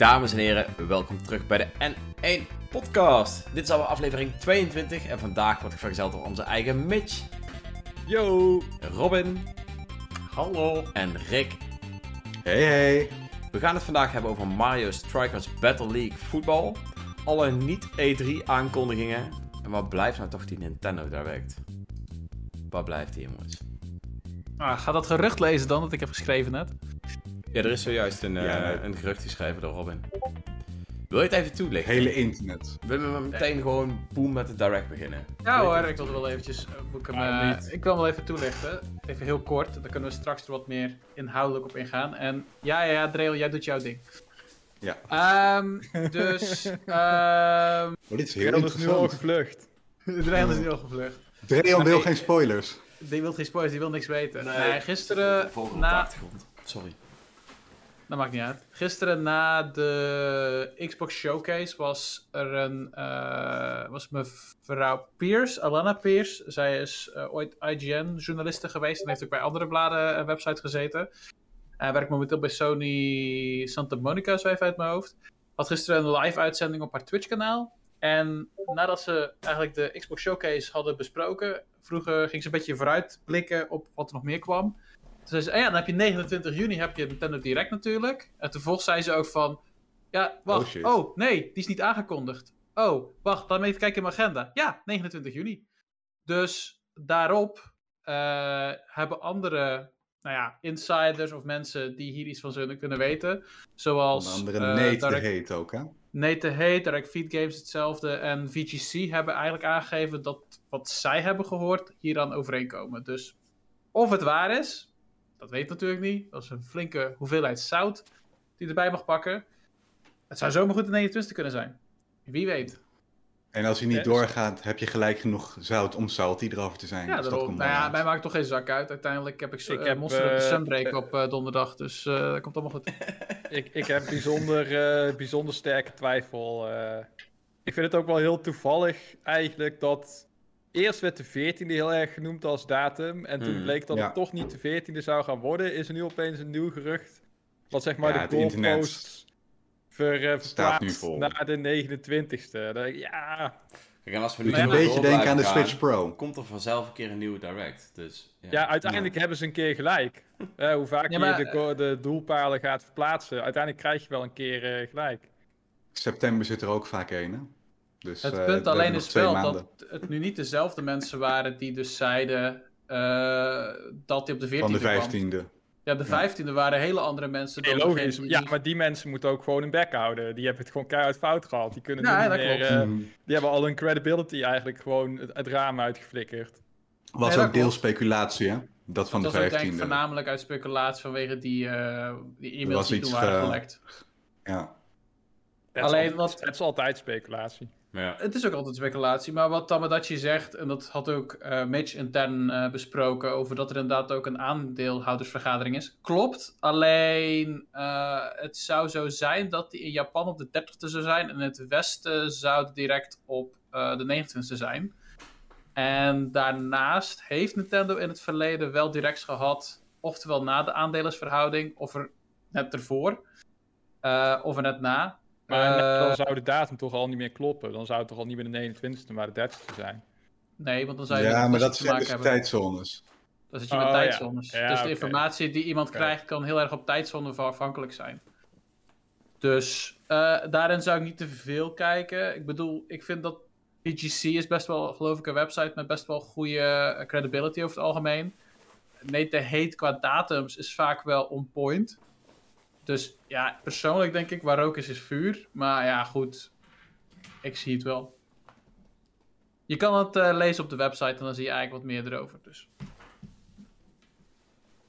Dames en heren, welkom terug bij de N1 Podcast. Dit is alweer aflevering 22 en vandaag wordt ik vergezeld door onze eigen Mitch, Yo! Robin Hallo! en Rick. Hey hey. We gaan het vandaag hebben over Mario Strikers Battle League voetbal, alle niet-E3 aankondigingen en wat blijft nou toch die Nintendo Direct? Wat blijft die jongens? Ah, ga dat gerucht lezen dan, dat ik heb geschreven net. Ja, er is zojuist een, eh, Ja, nee. een gerucht geschreven door Robin. Wil je het even toelichten? Hele internet. Willen we meteen gewoon boem met de Direct beginnen? Ja Weet hoor, ik wil er wel eventjes... eh, moet ik, hem, eh, niet. ik wil hem wel even toelichten. Even heel kort, dan kunnen we straks er wat meer inhoudelijk op ingaan. En ja, ja, ja, Dreel, jij doet jouw ding. Ja. Ehm, dus... ehm Oh, dit is heel Dreon is nu al gevlucht. Dreel is nu al gevlucht. Dreon wil Nee. geen spoilers. Die wil geen spoilers, die wil niks weten. Nee. Nee, gisteren na... achtergrond. Sorry. Dat maakt niet uit. Gisteren na de Xbox Showcase was er een. eh, was mevrouw Pierce, Alana Pierce. Zij is eh, ooit IGN-journaliste geweest en heeft ook bij andere bladen en websites gezeten. Hij werkt momenteel bij Sony Santa Monica, zo even uit mijn hoofd. Had gisteren een live-uitzending op haar Twitch-kanaal. En nadat ze eigenlijk de Xbox Showcase hadden besproken, vroeger ging ze een beetje vooruitblikken op wat er nog meer kwam. Toen zei ze, ah ja, dan heb je 29 juni heb je Nintendo Direct natuurlijk. En vervolgens zei ze ook van, ja, wacht, Oh, oh, nee, die is niet aangekondigd. Oh, wacht, laat me even kijken in mijn agenda. Ja, 29 juni. Dus daarop eh, hebben andere, nou ja, insiders of mensen die hier iets van zullen kunnen weten. Zoals Onder andere eh, nee te Direct- heet ook, hè? Nate Heet, Direct Feed Games hetzelfde. En VGC hebben eigenlijk aangegeven dat wat zij hebben gehoord hieraan overeenkomen. Dus of het waar is, dat weet natuurlijk niet. Dat is een flinke hoeveelheid zout die je erbij mag pakken. Het zou zomaar goed in 29 kunnen zijn. Wie weet. En als hij niet doorgaat, heb je gelijk genoeg zout om salty erover te zijn. Ja, dus dat komt Nou ja, mij maakt toch geen zak uit. Uiteindelijk heb ik, Ik ik heb, Monster of the eh, Sunbreak eh, op eh, donderdag. Dus eh, dat komt allemaal goed. Ik, ik heb bijzonder, eh, bijzonder sterke twijfel. eh. ik vind het ook wel heel toevallig eigenlijk dat... Eerst werd de 14e heel erg genoemd als datum. En toen Hmm, bleek dat ja. het toch niet de 14e zou gaan worden. Is er nu opeens een nieuw gerucht. Wat zeg maar Ja, het de internet goalposts ver, eh, staat nu verplaatst vol. naar de 29e. Dan denk ik, ja, Kijk, en als we nu een beetje denken aan de Switch Pro. Komt er vanzelf een keer een nieuwe Direct. Dus, ja. Ja, uiteindelijk hebben ze een keer gelijk. Eh, hoe vaak Ja, maar, je de, go- de doelpalen gaat verplaatsen, uiteindelijk krijg je wel een keer eh, gelijk. September zit er ook vaak een, hè? Dus, Het eh, punt alleen is wel maanden. dat het nu niet dezelfde mensen waren die dus zeiden eh, dat hij op de 14e Van de kwam. 15e. Ja, de 15e waren hele andere mensen Nee, dan logisch. degene Ja, die- maar die mensen moeten ook gewoon een bek houden. Die hebben het gewoon keihard fout gehad. Die kunnen Ja, niet dat meer... klopt. Mhm. die hebben al hun credibility eigenlijk gewoon het, het raam uitgeflikkerd. Was Nee, dat ook deel klopt. speculatie, hè? Dat van dat de was ook denk ik 15e. voornamelijk uit speculatie vanwege die, eh, die e-mails die toen waren ge- gelekt. Ja. Alleen wat- het is altijd speculatie. Ja. Het is ook altijd speculatie, maar wat Tamadachi zegt, en dat had ook eh, Mitch intern eh, besproken, over dat er inderdaad ook een aandeelhoudersvergadering is. Klopt, alleen eh, het zou zo zijn dat die in Japan op de 30e zou zijn en in het westen zou het direct op de 29e zijn. En daarnaast heeft Nintendo in het verleden wel directs gehad, oftewel na de aandelensverhouding, of er net ervoor, of er net na. Maar Eh, dan zou de datum toch al niet meer kloppen. Dan zou het toch al niet meer de 29e, maar de 30e zijn. Nee, want dan zou je Ja, maar dat te zijn dus hebben. tijdzones. Dan zit je met Oh, tijdzones. Ja, dus de informatie die iemand krijgt kan heel erg op tijdzone afhankelijk zijn. Dus eh, daarin zou ik niet te veel kijken. Ik bedoel, ik vind dat PGC is best wel, geloof ik, een website met best wel goede eh, credibility over het algemeen. Nee, de heet qua datums is vaak wel on point. Dus ja, persoonlijk denk ik, waar rook is, is vuur. Maar ja, goed. Ik zie het wel. Je kan het eh, lezen op de website en dan zie je eigenlijk wat meer erover. Dus.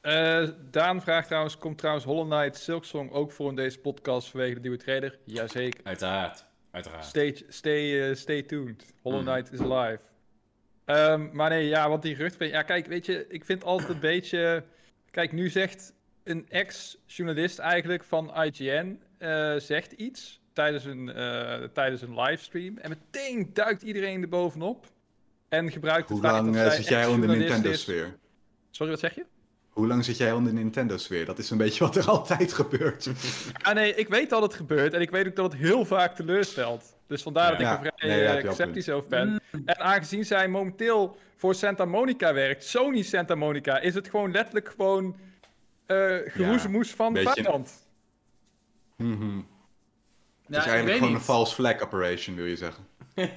Eh, Daan vraagt trouwens, komt trouwens Hollow Knight Silksong ook voor in deze podcast vanwege de nieuwe trailer? Jazeker. Uiteraard. Uiteraard. Stay, stay, eh, stay tuned. Hollow Mm. Knight is alive. Ehm, maar nee, ja, wat die gerucht... Ja, kijk, weet je, ik vind altijd een beetje... Kijk, nu zegt een ex-journalist eigenlijk van IGN... eh, zegt iets tijdens een, eh, tijdens een livestream. En meteen duikt iedereen er bovenop. En gebruikt het Hoe lang eh, zit jij onder de Nintendo-sfeer? Sorry, wat zeg je? Hoe lang zit jij onder de Nintendo-sfeer? Dat is een beetje wat er altijd gebeurt. Ah nee, ik weet dat het gebeurt en ik weet ook dat het heel vaak teleurstelt. Dus vandaar dat ik er vrij Nee, sceptisch over ben. En aangezien zij momenteel voor Santa Monica werkt, Sony Santa Monica, is het gewoon letterlijk gewoon eh geroezemoes van de beetje- vijand. Het Ja, is ik eigenlijk weet gewoon niet. een false flag operation, wil je zeggen.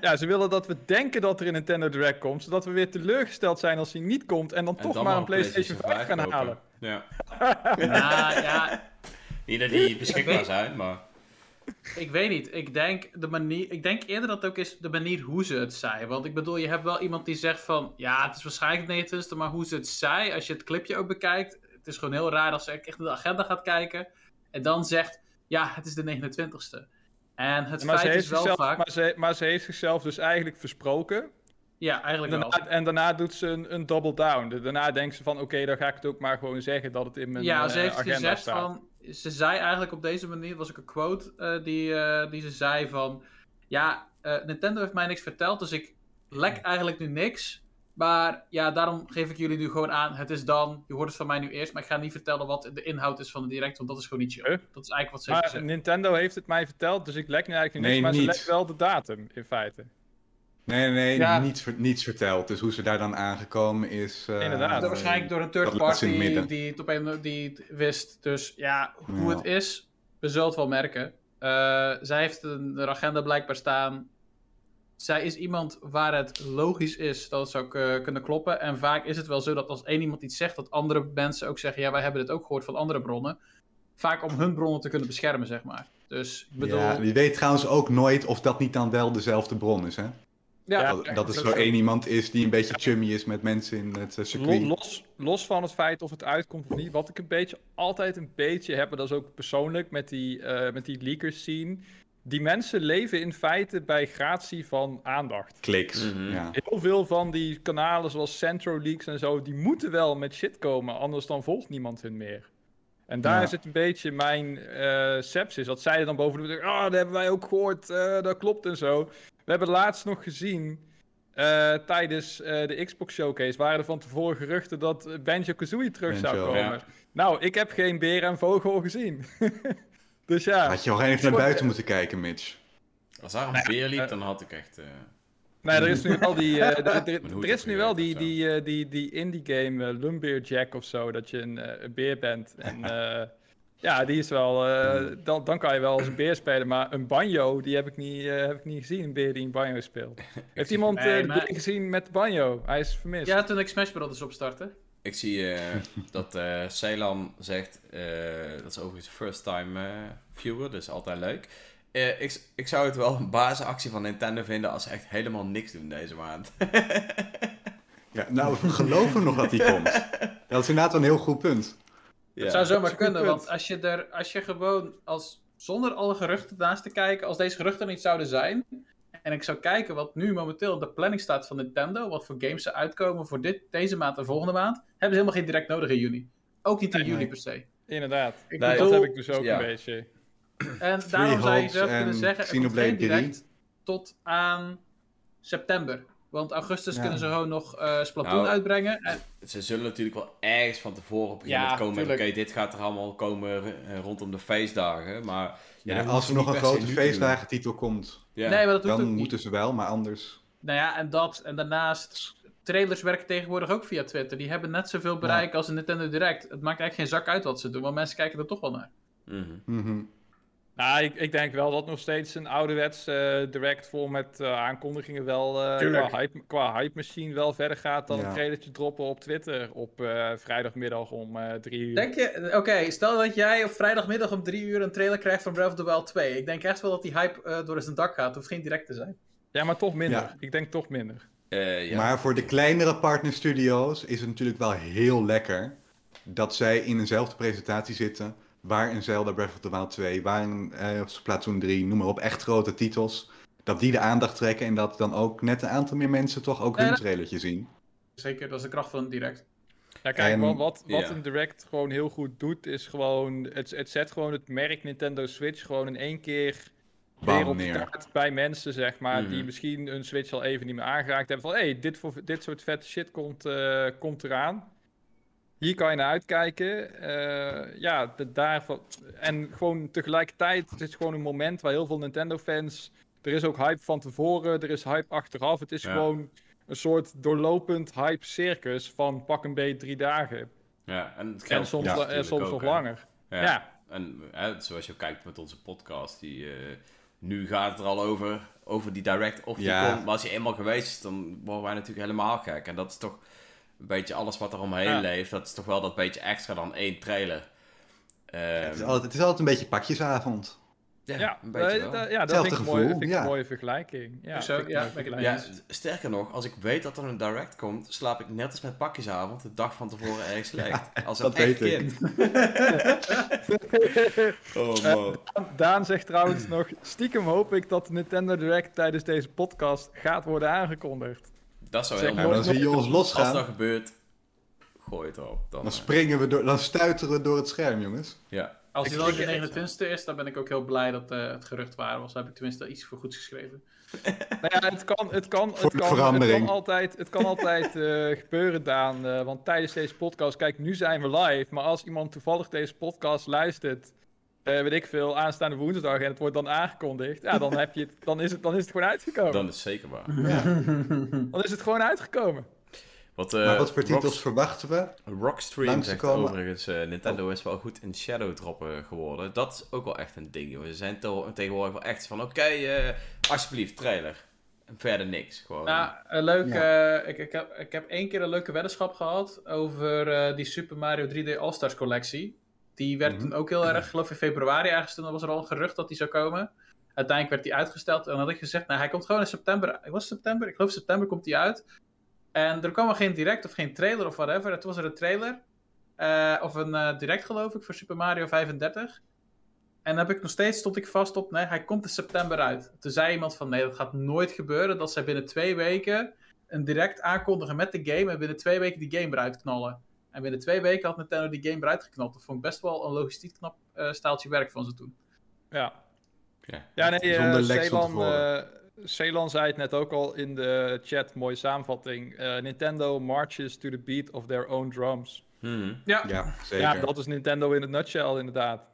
Ja, ze willen dat we denken dat er een Nintendo Direct komt, zodat we weer teleurgesteld zijn als hij niet komt en dan En toch dan maar een PlayStation 5 gaan halen. Ja. Nou, ja, Niet dat die beschikbaar zijn, maar... ik weet niet. Ik denk, de manier, ik denk eerder dat het ook is de manier hoe ze het zei. Want ik bedoel, je hebt wel iemand die zegt van... Ja, het is waarschijnlijk het 29 maar hoe ze het zei... Als je het clipje ook bekijkt... Het is gewoon heel raar als ze echt in de agenda gaat kijken... En dan zegt... Ja, het is de 29ste. En het Maar feit is wel zichzelf, vaak... maar, ze, maar ze heeft zichzelf dus eigenlijk versproken. Ja, En eigenlijk wel. daarna, en daarna doet ze een, een double down. De- Daarna denkt ze van, oké, dan ga ik het ook maar gewoon zeggen dat het in mijn ja, eh, ze heeft agenda staat. van... Ze zei eigenlijk op deze manier, was ook een quote eh, die, eh, die ze zei van... Ja, Nintendo heeft mij niks verteld, dus ik lek eigenlijk nu niks. Maar ja, daarom geef ik jullie nu gewoon aan, het is dan, je hoort het van mij nu eerst, maar ik ga niet vertellen wat de inhoud is van de direct, want dat is gewoon niet chill. Huh? Dat is eigenlijk wat ze Maar gezegd. Nintendo heeft het mij verteld, dus ik lek nu eigenlijk niks, Nee, maar ze niet. lekt wel de datum, in feite. Nee, nee, Ja. niets, ver- niets verteld. Dus hoe ze daar dan aangekomen is... eh, Inderdaad. Waarschijnlijk door een third ze party midden. die het, op een, die het wist. Dus ja, hoe Ja. het is, we zullen het wel merken. Eh, zij heeft een agenda blijkbaar staan. Zij is iemand waar het logisch is dat het zou k- kunnen kloppen. En vaak is het wel zo dat als één iemand iets zegt, dat andere mensen ook zeggen: Ja, wij hebben dit ook gehoord van andere bronnen. Vaak om hun bronnen te kunnen beschermen, zeg maar. Dus ik bedoel. Ja, je weet trouwens ook nooit of dat niet dan wel dezelfde bron is, hè? ja, dat, dat er is zo één iemand is die een beetje chummy is met mensen in het eh, circuit. Los, los van het feit of het uitkomt of niet, wat ik een beetje, altijd een beetje heb, en dat is ook persoonlijk met die, eh, met die leakers zien. Die mensen leven in feite bij gratie van aandacht. Kliks, Mhm. ja. Heel veel van die kanalen zoals Centro Leaks en zo, die moeten wel met shit komen, anders dan volgt niemand hun meer. En daar Ja. zit een beetje mijn eh sepsis. Dat zij er dan boven doen, ah, dat hebben wij ook gehoord, eh, dat klopt en zo. We hebben laatst nog gezien, eh, tijdens eh, de Xbox Showcase, waren er van tevoren geruchten dat eh, Banjo-Kazooie terug zou komen. ja. Nou, ik heb geen beer en vogel gezien. dus ja. Had je al even naar buiten moeten kijken, Mitch. Als daar een Nou ja, beer liep, dan had ik echt... eh, Nee, er is nu wel die, eh, er- er- er is nu wel die, die, eh, die, die indie game eh, Lumberjack of zo, dat je een, eh, een beer bent. En eh, ja, die is wel, eh, dan, dan kan je wel als een beer spelen, maar een banjo, die heb ik niet, eh, heb ik niet gezien, een beer die een banjo speelt. Heeft iemand eh, Nee, de maar- beer gezien met de banjo? Hij is vermist. ja, toen ik Smash Brothers opstartte. Ik zie eh, dat eh Ceylan zegt, eh, dat is overigens first time viewer, dus altijd leuk. Eh, ik, ik zou het wel een basisactie van Nintendo vinden als ze echt helemaal niks doen deze maand. Ja, nou, we geloven nog dat die komt. Dat is inderdaad een heel goed punt. ja. Het zou zomaar kunnen, want als je er, als je gewoon als, zonder alle geruchten naast te kijken, als deze geruchten er niet zouden zijn, en ik zou kijken wat nu momenteel in de planning staat van Nintendo, wat voor games ze uitkomen voor dit, deze maand en volgende maand, hebben ze helemaal geen direct nodig in juni. Ook niet in Nee, juli nee. per se. Inderdaad. Ik Nee, bedoel, dat heb ik dus ook ja. een beetje. en daarom zou je zelf kunnen en zeggen, het geen 3. direct tot aan september. Want augustus Ja. kunnen ze gewoon nog eh Splatoon Nou, uitbrengen. En, Ze zullen natuurlijk wel ergens van tevoren beginnen Ja, met komen met, oké, dit gaat er allemaal komen eh, rondom de feestdagen, maar... Ja, als er nog een grote feestdagentitel komt, Ja. Nee, maar dat dan niet. moeten ze wel, maar anders... Nou ja, en dat. En daarnaast, trailers werken tegenwoordig ook via Twitter. Die hebben net zoveel bereik als een Nintendo Direct. Het maakt eigenlijk geen zak uit wat ze doen, want mensen kijken er toch wel naar. Mhm. Nou, ik, ik denk wel dat nog steeds een ouderwets eh, direct vol met eh, aankondigingen wel eh, qua, hype, qua hype machine wel verder gaat dan Ja. een trailertje droppen op Twitter op eh, vrijdagmiddag om eh, drie uur. Denk je, oké, stel dat jij op vrijdagmiddag om drie uur een trailer krijgt van Breath of the Wild 2. Ik denk echt wel dat die hype eh, door zijn dak gaat. Het hoeft geen direct te zijn. Ja, maar toch minder. Ja. Ik denk toch minder. Eh, ja. Maar voor de kleinere partnerstudio's is het natuurlijk wel heel lekker dat zij in eenzelfde presentatie zitten. Waar een Zelda Breath of the Wild 2, waar een eh, Splatoon 3, noem maar op, echt grote titels. Dat die de aandacht trekken en dat dan ook net een aantal meer mensen toch ook hun trailertje zien. Zeker, dat is de kracht van een direct. Ja, kijk, En- wat, wat, een direct gewoon heel goed doet, is gewoon... Het, het zet gewoon het merk Nintendo Switch gewoon in één keer weer Bam op de neer. kaart bij mensen, zeg maar, die Mhm. misschien hun Switch al even niet meer aangeraakt hebben. Van, hé, hey, dit, voor- dit soort vette shit komt, eh, komt eraan. Hier kan je naar uitkijken. Eh, ja, de, daarvan, en gewoon tegelijkertijd, het is gewoon een moment waar heel veel Nintendo-fans... Er is ook hype van tevoren, er is hype achteraf. Het is Ja. gewoon een soort doorlopend hype-circus van pak een beetje drie dagen. Ja, en het En soms, ja, en natuurlijk soms ook, nog hè. langer. Ja. Ja. En hè, zoals je kijkt met onze podcast, die, eh, nu gaat het er al over, over die direct of die Ja. komt. Maar als je eenmaal geweest is, dan worden wij natuurlijk helemaal gek. En dat is toch een beetje alles wat er omheen Ja. leeft. Dat is toch wel dat beetje extra dan één trailer. Ehm, Het is, altijd, het is altijd een beetje pakjesavond. ja, Ja, een beetje eh, wel. da- ja dat vind ik, mooi, gevoel, vind ik ja. een mooie vergelijking. Ja, zo, vergelijking. sterker nog, als ik weet dat er een direct komt, slaap ik net als met pakjesavond de dag van tevoren erg slecht. Als een dat echt weet ik. kind. oh man. Daan zegt trouwens nog, stiekem hoop ik dat Nintendo Direct tijdens deze podcast gaat worden aangekondigd. Dat zou Zeg heel dan zijn. zie je ons Als dat gebeurt, gooi het erop. Dan, Dan eh, springen we door, dan stuiteren we door het scherm, jongens. ja. Als die wel de er echt 29e is, dan ben ik ook heel blij dat eh, het gerucht waar was. Dan heb ik tenminste iets voor goeds geschreven. Nou ja, het kan, het kan, Voor het de kan, het verandering. kan altijd, het kan altijd eh, gebeuren, Daan. eh, want tijdens deze podcast, kijk, nu zijn we live. Maar als iemand toevallig deze podcast luistert, eh, weet ik veel, aanstaande woensdag en het wordt dan aangekondigd, ja, dan, heb je het, dan, is, het, dan is het gewoon uitgekomen. Dan, Dan is het zeker waar. is het gewoon uitgekomen. Wat, eh, maar wat voor titels Rocks- verwachten we? Rockstream zegt overigens, eh, Nintendo is wel goed in shadow droppen geworden. Dat is ook wel echt een ding, joh. Ze zijn te- tegenwoordig wel echt van, oké, eh, alsjeblieft, trailer. En verder niks, gewoon. Nou, een leuk, eh, ik, ik, heb, ik heb één keer een leuke weddenschap gehad over eh, die Super Mario 3D All-Stars collectie. Die werd Mhm. toen ook heel erg, geloof ik in februari ergens, toen was er al een gerucht dat die zou komen. Uiteindelijk werd die uitgesteld en dan had ik gezegd, nou hij komt gewoon in september. Ik was september, ik geloof september komt die uit. En er kwam geen direct of geen trailer of whatever. Toen was er een trailer, eh, of een eh, direct geloof ik, voor Super Mario 35. En dan heb ik nog steeds, stond ik vast op, nee, hij komt in september uit. Toen zei iemand van, nee, dat gaat nooit gebeuren. Dat zij binnen twee weken een direct aankondigen met de game en binnen twee weken die game eruit knallen. En binnen twee weken had Nintendo die game eruit. Dat vond ik best wel een logistiek knap eh, staaltje werk van ze toen. Ja. Ja. Ja, nee, Zonder eh Celan, eh, Celan zei het net ook al in de chat, mooie samenvatting. Eh, Nintendo marches to the beat of their own drums. Mhm. Ja, Ja, zeker. Ja, dat is Nintendo in het nutshell inderdaad.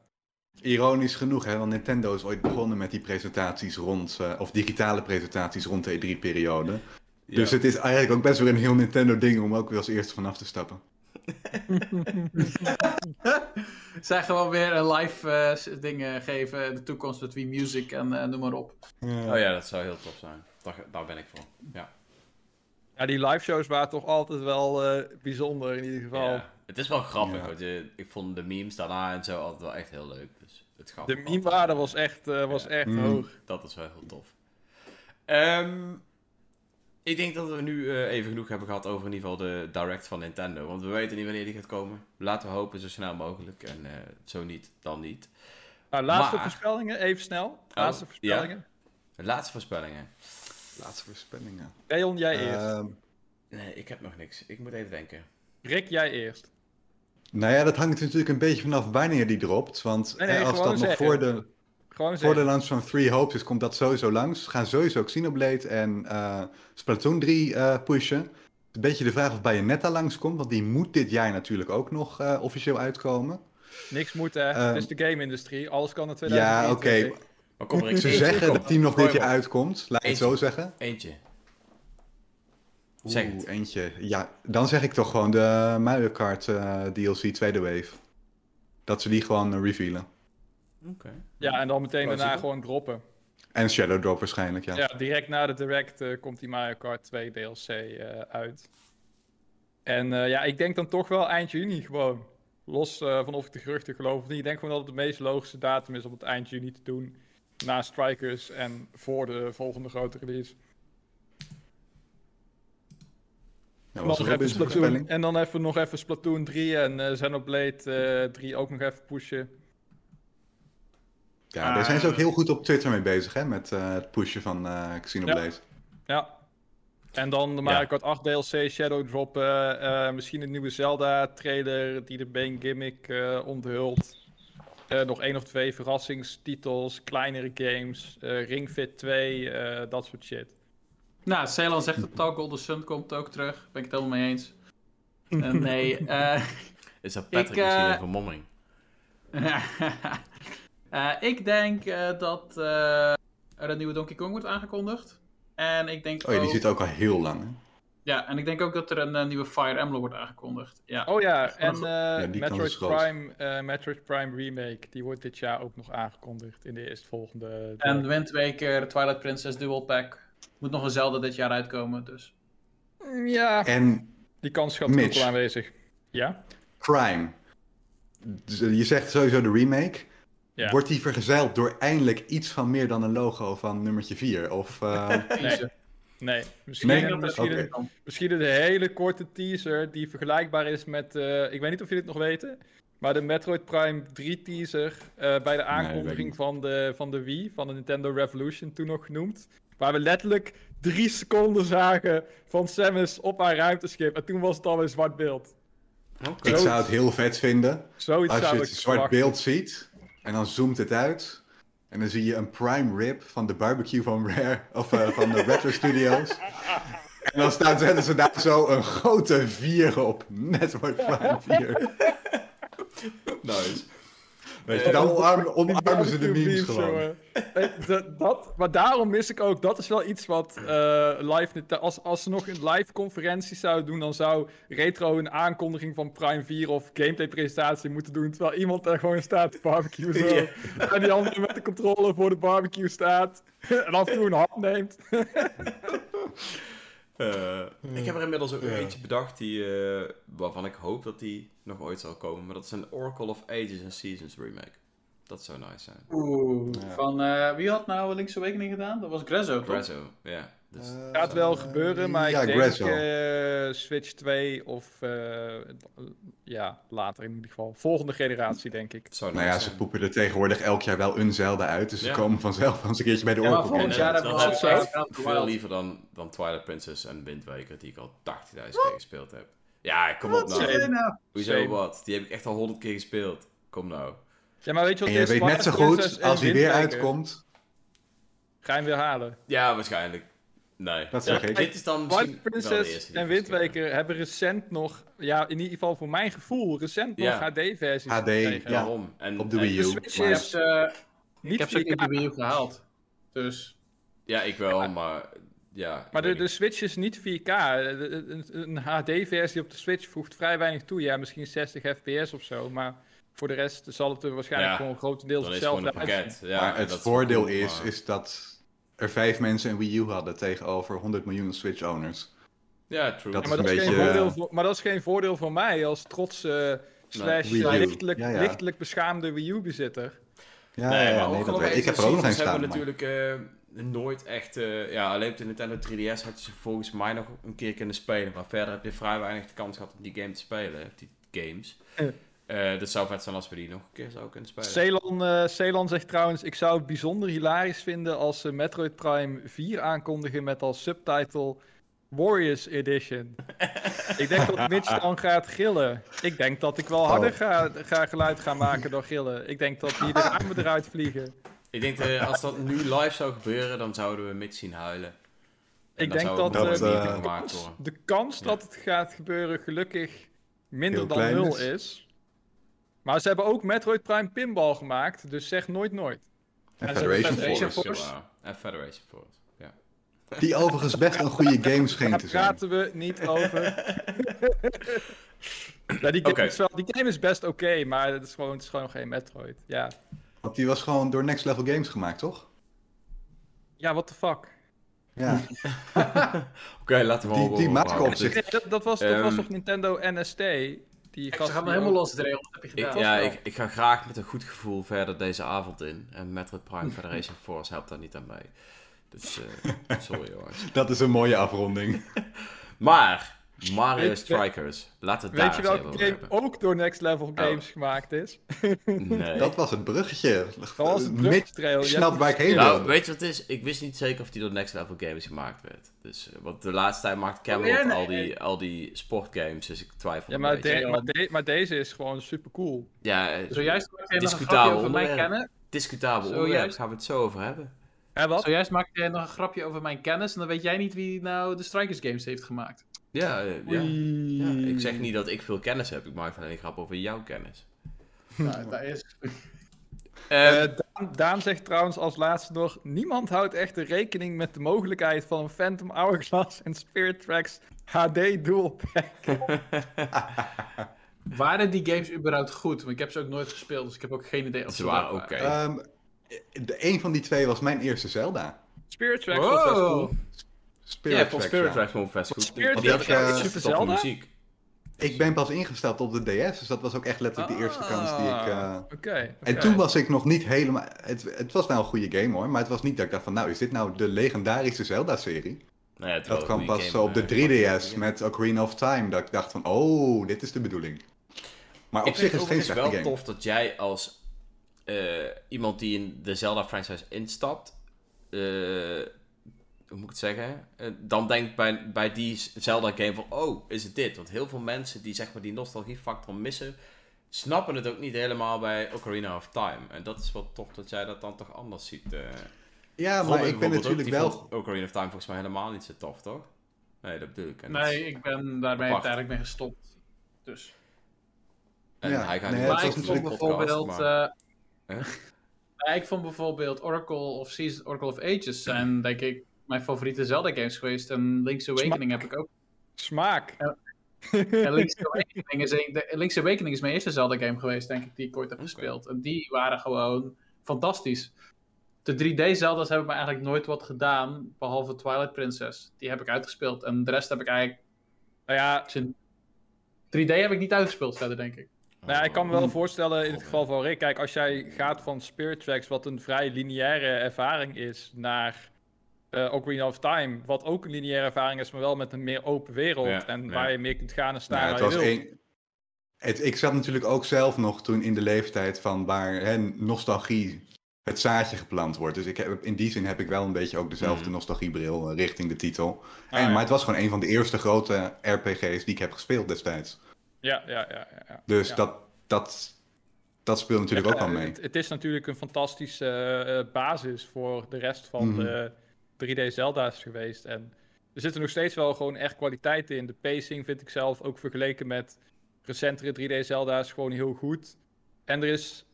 Ironisch genoeg, hè, want Nintendo is ooit begonnen met die presentaties rond, eh, of digitale presentaties rond de E3-periode. Dus Ja. het is eigenlijk ook best weer een heel Nintendo-ding om ook weer als eerste vanaf te stappen. zij gewoon weer een live eh, ding eh, geven in de toekomst met Wii Music en eh, noem maar op. Oh ja, dat zou heel tof zijn. Daar, daar ben ik voor. Ja. Ja, die live shows waren toch altijd wel eh, bijzonder in ieder geval. Ja. Het is wel grappig, Ja. want je, ik vond de memes daarna en zo altijd wel echt heel leuk. Dus het De meme-waarde was echt, eh, was Ja. echt Mm. hoog. Dat is wel heel tof. Ehm, ik denk dat we nu eh, even genoeg hebben gehad over in ieder geval de Direct van Nintendo. Want we weten niet wanneer die gaat komen. Laten we hopen zo snel mogelijk. En eh, zo niet, dan niet. Nou, laatste Maar- voorspellingen, even snel. Laatste Oh, voorspellingen. De laatste voorspellingen. Laatste voorspellingen. Leon, jij eerst. Ehm, Nee, ik heb nog niks. Ik moet even denken. Rick, jij eerst. nou ja, dat hangt natuurlijk een beetje vanaf wanneer die dropt. Want Nee, nee, eh, als dat nog zeggen. voor de, Gewoon voor de launch van Three Hopes is, komt dat sowieso langs. We gaan sowieso Xenoblade en eh, Splatoon 3 eh, pushen. Het is een beetje de vraag of Bayonetta langskomt, want die moet dit jaar natuurlijk ook nog eh, officieel uitkomen. Niks moet, hè. Ehm, het is de game-industrie. Alles kan in Ja, 2023. oké. Maar kom er eens Ze eentje, zeggen dat die nog dit jaar uitkomt, laat ik het zo zeggen. Eentje. Zeg het. eentje. Ja, dan zeg ik toch gewoon de Mario Kart eh, DLC tweede wave. Dat ze die gewoon revealen. Oké. Ja, en dan meteen daarna gewoon droppen. En Shadow Drop waarschijnlijk, ja. Ja, direct na de Direct eh, komt die Mario Kart 2 DLC eh, uit. En eh, ja, ik denk dan toch wel eind juni gewoon. Los eh, van of ik de geruchten geloof of niet. Ik denk gewoon dat het de meest logische datum is om het eind juni te doen. Na Strikers en voor de volgende grote release. Ja, En was dan, nog even een Splatoon, en dan even nog even Splatoon 3 en eh Xenoblade eh 3 ook nog even pushen. Ja, daar zijn ze ook heel goed op Twitter mee bezig, hè, met eh, het pushen van eh Xenoblade. Ja. En dan de Mario Ja. Kart 8 DLC, Shadow droppen. eh, misschien een nieuwe Zelda trailer die de main gimmick eh, onthult. Eh, nog één of twee verrassingstitels, kleinere games, eh, Ring Fit 2, eh, dat soort shit. Nou, Ceylon zegt het al, Golden Sun komt ook terug. Ben ik het helemaal mee eens. Nee, eh, Is dat Patrick Ik, misschien een vermomming? Eh, ik denk eh, dat eh, er een nieuwe Donkey Kong wordt aangekondigd. En ik denk Oh ja, die zit ook al heel lang. hè? Ja, en ik denk ook dat er een nieuwe Fire Emblem wordt aangekondigd. Ja. Oh ja, en eh, kans Metroid. Prime, eh, Metroid Prime Remake, die wordt dit jaar ook nog aangekondigd in de eerstvolgende. En Wind Waker, Twilight Princess Dual Pack. Moet nog een Zelda dit jaar uitkomen, dus... Mm, Ja, En die kans gaat ook wel aanwezig. Ja? Crime. Dus, je zegt sowieso de remake. Ja. Wordt die vergezeld door eindelijk iets van meer dan een logo van nummertje 4? Of, eh. Nee, misschien, Nee? Dat misschien, Oké. een, misschien een hele korte teaser die vergelijkbaar is met, eh, ik weet niet of jullie het nog weten, maar de Metroid Prime 3 teaser eh, bij de aankondiging van, de, van de Wii, van de Nintendo Revolution toen nog genoemd, waar we letterlijk drie seconden zagen van Samus op haar ruimteschip en toen was het alweer zwart beeld. Oké. ik zou het heel vet vinden Zoiets als je het zwart beeld ziet en dan zoomt het uit. En dan zie je een prime rib van de barbecue van Rare, of eh, van de Retro Studios. En dan staan, zetten ze daar zo een grote 4 op. Metroid Prime 4. Nice. Weet je, dan omarmen, ze de memes gewoon. dat, maar daarom mis ik ook, dat is wel iets wat eh, live, als, als ze nog een live conferentie zouden doen, dan zou Retro een aankondiging van Prime 4 of gameplay presentatie moeten doen, terwijl iemand daar gewoon staat te barbecue zo. En die andere met de controller voor de barbecue staat. en af en toe een hap neemt. Eh, ik heb er inmiddels ook Ja. eentje bedacht die, eh, waarvan ik hoop dat die nog ooit zal komen. Maar dat is een Oracle of Ages and Seasons remake. Dat zou nice zijn. Oeh. Ja. Van, eh, wie had nou Link's Awakening gedaan? Dat was Grezzo, toch? Grezzo, ja. Dus, Gaat wel gebeuren, maar ja, ik denk eh, Switch 2 of eh, ja, later in ieder geval. Volgende generatie, denk ik. zou Nou ja, ze poepen er tegenwoordig elk jaar wel een Zelda uit. Dus ze komen vanzelf wel eens een keertje bij de Ja, Oracle. volgend En, jaar eh, hebben we zo. Veel liever dan, dan Twilight Princess en Wind Waker, die ik al 80.000 keer gespeeld heb. Ja, kom op nou. nou? Hoezo wat? Die heb ik echt al 100 keer gespeeld. Kom nou. Ja, maar weet je wat En je weet net zo goed, als hij weer uitkomt, Ga je hem weer halen. Ja, waarschijnlijk. Nee. Dat Ja, zeg ik. Dit is dan de Princess en ik Wind gespeeld heb. Waker hebben recent nog, ja, in ieder geval voor mijn gevoel, recent nog. HD-versies HD, gekregen. ja. Waarom? En, Op de Wii U. de Switch maar- is heb, ze- ik heb ze in 4K. de Wii U gehaald. Dus... Ja, ik wel, maar... Ja, Maar de, de. Switch is niet 4K. De- de- Een, een HD-versie op de Switch voegt vrij weinig toe. Ja, misschien 60 fps of zo. Maar voor de rest zal het er waarschijnlijk Ja, gewoon grotendeels Dan is het gewoon hetzelfde pakket. Ja, maar het voordeel is, maar- is dat er vijf mensen een Wii U hadden tegenover 100 miljoen Switch-owners. Ja, true. Dat Ja, maar, is dat een is geen beetje, voordeel eh, voor, maar dat is geen voordeel voor mij als trotse slash Wii U. lichtelijk, Ja, ja. lichtelijk beschaamde Wii U-bezitter. Ja, nee, ja, maar nee, ook even ik heb er ook nog een Seasons staan. hebben maar- natuurlijk eh, nooit echt... eh, ja, alleen op de Nintendo 3DS had je ze volgens mij nog een keer kunnen spelen. Maar verder heb je vrij weinig de kans gehad om die game te spelen. Die games. Eh. Eh dus zou vet zijn als we die nog een keer zouden kunnen spelen. Ceylon, eh, Ceylon zegt trouwens, ik zou het bijzonder hilarisch vinden als ze Metroid Prime 4 aankondigen met als subtitle Warriors Edition. ik denk dat Mitch dan gaat gillen. Ik denk dat ik wel harder Oh. ga, ga geluid gaan maken door gillen. Ik denk dat die de ramen eruit vliegen. Ik denk eh, als dat nu live zou gebeuren, dan zouden we Mitch zien huilen. En Ik denk dat, nog de kans, worden. de kans Ja. dat het gaat gebeuren gelukkig minder Heel dan nul is. Maar ze hebben ook Metroid Prime Pinball gemaakt, dus zeg nooit nooit. En En Federation Federation Force. En Federation Force. Ja. Die overigens best een goede game scheen Daar te zijn. praten we niet over. ja, die, game is wel, die game is best oké, maar het is, gewoon, het is gewoon geen Metroid. Ja, Want die was gewoon door Next Level Games gemaakt, toch? ja what the fuck. Ja. Oké, laten we Die- wel die maken op zich- dat, dat, was, dat was Ehm, toch Nintendo NST? Die Ze gast gaan me helemaal ook- los draaien. Wat heb je Ik, gedaan? ja, wel. ik, ik ga graag met een goed gevoel verder deze avond in. En Metroid Prime Federation Force helpt daar niet aan mee. Dus, eh, sorry jongens. Dat is een mooie afronding. Maar, Mario Weet- Strikers. We het Weet daar je eens welke game hebben. ook door Next Level Oh. Games gemaakt is? Nee. Dat was het bruggetje. Dat was een Mitch brugtrail. Je snapt waar ik het heen Nou, weet je wat het is? Ik wist niet zeker of die door Next Level Games gemaakt werd. Dus, eh, want de laatste tijd maakt Camelot Oh, ja, nee. al, die, al die sportgames, dus ik twijfel Ja, een maar, beetje. de- maar, de- maar deze is gewoon super cool. Ja, eh, Zojuist maakte jij nog een Discutabel grapje over mijn onderwerp. kennis. discutabel Zojuist- onderwerp, gaan we het zo over hebben. En wat? Zojuist maakte jij nog een grapje over mijn kennis. En dan weet jij niet wie nou de Strikers Games heeft gemaakt. Ja, ja. Ja, ik zeg niet dat ik veel kennis heb. Ik maak alleen een grap over jouw kennis. Nou, dat is... Eh, Daan, Daan zegt trouwens als laatste nog: niemand houdt echt rekening met de mogelijkheid van een Phantom Hourglass en Spirit Tracks HD Dual Pack. Waren die games überhaupt goed? Want ik heb ze ook nooit gespeeld, dus ik heb ook geen idee of Ze waren oké. Ehm, de, een van die twee was mijn eerste Zelda. Spirit Tracks was best cool. Spirit ja, ik vond Tracks, Spirit ja. Tracks gewoon best goed. Spirit Tracks Super Zelda? muziek. Ik ben pas ingesteld op de DS, dus dat was ook echt letterlijk de eerste kans die ik... Oké. En toen was ik nog niet helemaal... Het, het was wel een goede game hoor, maar het was niet dat ik dacht van... Nou, is dit nou de legendarische Zelda-serie? Nou ja, het Dat kwam pas game, op de eh, 3DS met Ocarina of Time. Dat ik dacht van, oh, dit is de bedoeling. Maar op ik zich is het geen het slechte wel tof dat jij als eh, iemand die in de Zelda-franchise instapt, eh, hoe moet ik het zeggen, eh, dan denkt bij, bij die Zelda-game van, oh, is het dit? Want heel veel mensen die zeg maar die nostalgiefactor missen, snappen het ook niet helemaal bij Ocarina of Time. En dat is wel tof dat jij dat dan toch anders ziet. eh. Ja, Robin maar ik ben natuurlijk wel... Ocarina of Time volgens mij helemaal niet zo tof, toch? Nee, dat bedoel ik. En Nee, ik ben daarmee uiteindelijk mee gestopt. Dus. En Ja, hij gaat nee, niet het Maar ik vond bijvoorbeeld... maar- eh, Huh? ik vond bijvoorbeeld Oracle of Season, Oracle of Ages zijn, denk ik, mijn favoriete Zelda-games geweest. En Link's Awakening heb ik ook. Smaak. En Link's Awakening, is, een- de- Link's Awakening is mijn eerste Zelda-game geweest, denk ik, die ik ooit heb gespeeld. En die waren gewoon fantastisch. De 3D-Zelda's hebben me eigenlijk nooit wat gedaan, behalve Twilight Princess. Die heb ik uitgespeeld. En de rest heb ik eigenlijk... Nou ja, sinds- 3D heb ik niet uitgespeeld verder, denk ik. Nou, ja, ik kan me wel Hmm. voorstellen in het geval van Rick. Kijk, als jij gaat van Spirit Tracks, wat een vrij lineaire ervaring is, naar eh Ocarina of Time, wat ook een lineaire ervaring is, maar wel met een meer open wereld Ja, en ja. waar je meer kunt gaan en staan Ja, het waar je was wilt. één... Het, ik zat natuurlijk ook zelf nog toen in de leeftijd van waar hè, nostalgie het zaadje geplant wordt. Dus ik heb, in die zin heb ik wel een beetje ook dezelfde Mhm. nostalgiebril eh, richting de titel. Ah, en, ja. maar het was gewoon een van de eerste grote RPG's die ik heb gespeeld destijds. Ja, ja, ja. ja, ja. Dus Ja. dat, dat, dat speelt natuurlijk Ja, ook wel mee. Het, het is natuurlijk een fantastische eh, basis voor de rest van Mhm. de 3D Zelda's geweest. En er zitten nog steeds wel gewoon echt kwaliteit in. De pacing vind ik zelf ook vergeleken met recentere 3D Zelda's gewoon heel goed. En er is,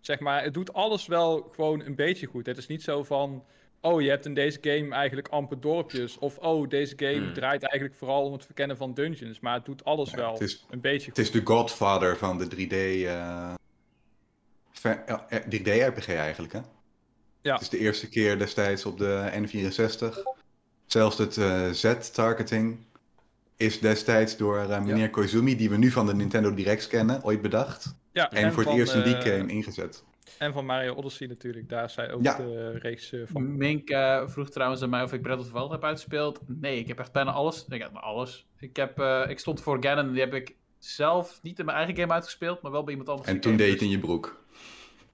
zeg maar, het doet alles wel gewoon een beetje goed. Het is niet zo van, oh, je hebt in deze game eigenlijk amper dorpjes. Of, oh, deze game Hmm. draait eigenlijk vooral om het verkennen van dungeons. Maar het doet alles Ja, wel het is- een beetje Het is de godfather van de 3D, eh, ver- eh, 3D RPG eigenlijk, hè? Ja. Het is de eerste keer destijds op de N64. Zelfs het eh, Z-targeting is destijds door eh, meneer Koizumi, die we nu van de Nintendo Directs kennen, ooit bedacht. Ja, En, voor het eerst in die eh, game ingezet. En van Mario Odyssey natuurlijk, daar zij ook Ja. de regisseur van. Mink vroeg trouwens aan mij of ik Breath of the Wild heb uitgespeeld. Nee, ik heb echt bijna alles. Ik heb alles. Ik, heb, eh, ik stond voor Ganon, die heb ik zelf niet in mijn eigen game uitgespeeld, maar wel bij iemand anders. En toen deed je het in je broek.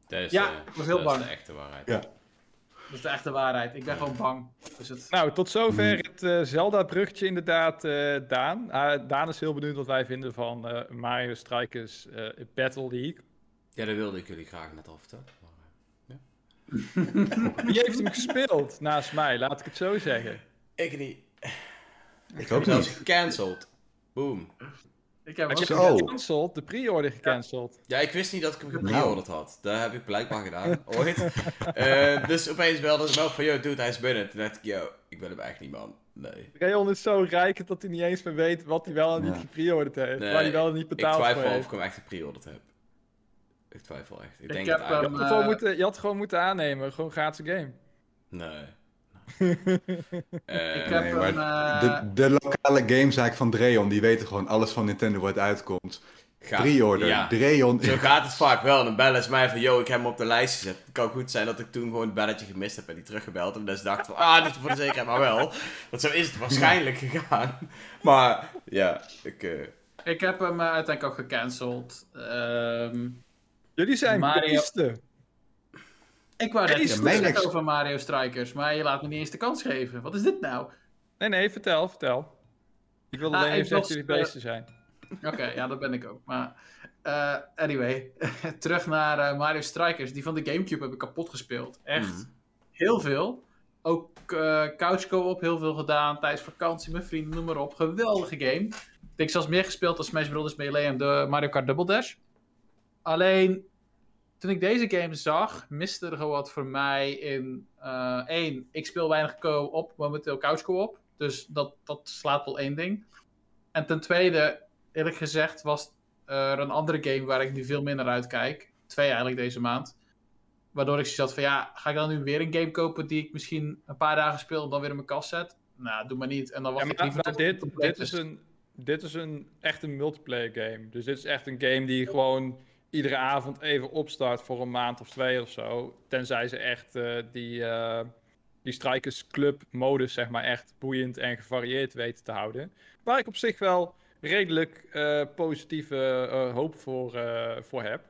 Dat is, Ja, was heel dat bang. is de echte waarheid. Ja. Dat is de echte waarheid. Ik ben gewoon bang. Dus het... Nou, tot zover het eh, Zelda-bruggetje inderdaad, eh, Daan. Ah, Daan is heel benieuwd wat wij vinden van eh, Mario Strikers eh, Battle League. Ja, dat wilde ik jullie graag net al vertellen. maar, eh, Wie heeft hem gespeeld naast mij, laat ik het zo zeggen. Ik niet. Ik ook Dat is niet. gecanceld. Boom. Ik heb ook Zo. hem gecanceld, de pre-order gecanceld. Ja, ik wist niet dat ik hem Nou. gepreorderd had. Dat heb ik blijkbaar gedaan, ooit. Eh, dus opeens belde ze me op van, yo, dude, hij is binnen. Toen dacht ik, yo, ik wil hem echt niet, man. Nee. Rayon is zo rijk dat hij niet eens meer weet wat hij wel en niet Ja. gepreorderd heeft. Nee, waar hij wel en niet Ik betaald voor twijfel of ik hem echt gepreorderd heb. Ik twijfel echt. Ik, Ik denk heb het Je eigenlijk. had, hem, gewoon eh, moeten, je had gewoon moeten aannemen, gewoon gratis game. Nee. Eh, Ik heb Nee, maar eh, de, de lokale gamezaak van Dreon, die weten gewoon alles van Nintendo wat uitkomt. Pre-order, Ja. Dreon. Zo gaat het vaak wel. Dan bellen ze mij van, yo, ik heb hem op de lijst gezet. Het kan goed zijn dat ik toen gewoon het belletje gemist heb en die teruggebeld. En dat ze dachten van, ah, dit is voor de zekerheid maar wel. Want zo is het waarschijnlijk gegaan. Maar, ja, ik... eh, ik heb hem uiteindelijk ook gecanceld. Ehm, Jullie zijn Mario- beesten. Ik wou net iets over Mario Strikers, maar je laat me niet eens de kans geven. Wat is dit nou? Nee, nee, vertel, vertel. Ik wilde Ah, alleen even dat jullie eh, beesten zijn. Oké, ja, dat ben ik ook. Maar eh, anyway, terug naar eh, Mario Strikers. Die van de Gamecube heb ik kapot gespeeld. Echt mhm. heel veel. Ook eh couch co-op heel veel gedaan. Tijdens vakantie, mijn vrienden, noem maar op. Geweldige game. Ik denk zelfs meer gespeeld als Smash Bros. Melee en de Mario Kart Double Dash. Alleen, toen ik deze game zag, miste er gewoon wat voor mij in... eh één, ik speel weinig co-op, momenteel couch co-op. Dus dat, dat slaat wel één ding. En ten tweede, eerlijk gezegd, was er een andere game waar ik nu veel minder uit kijk. Twee eigenlijk deze maand. Waardoor ik had van ja, ga ik dan nu weer een game kopen die ik misschien een paar dagen speel en dan weer in mijn kast zet? Nou, doe maar niet. En dan wacht Ja, ik liever maar dit, dit, is een, dit is een echt een multiplayer game. Dus dit is echt een game die gewoon iedere avond even opstart voor een maand of twee of zo. Tenzij ze echt eh, die, eh die Strikers Club modus zeg maar echt boeiend en gevarieerd weten te houden. Waar ik op zich wel redelijk eh, positieve hoop voor, voor heb.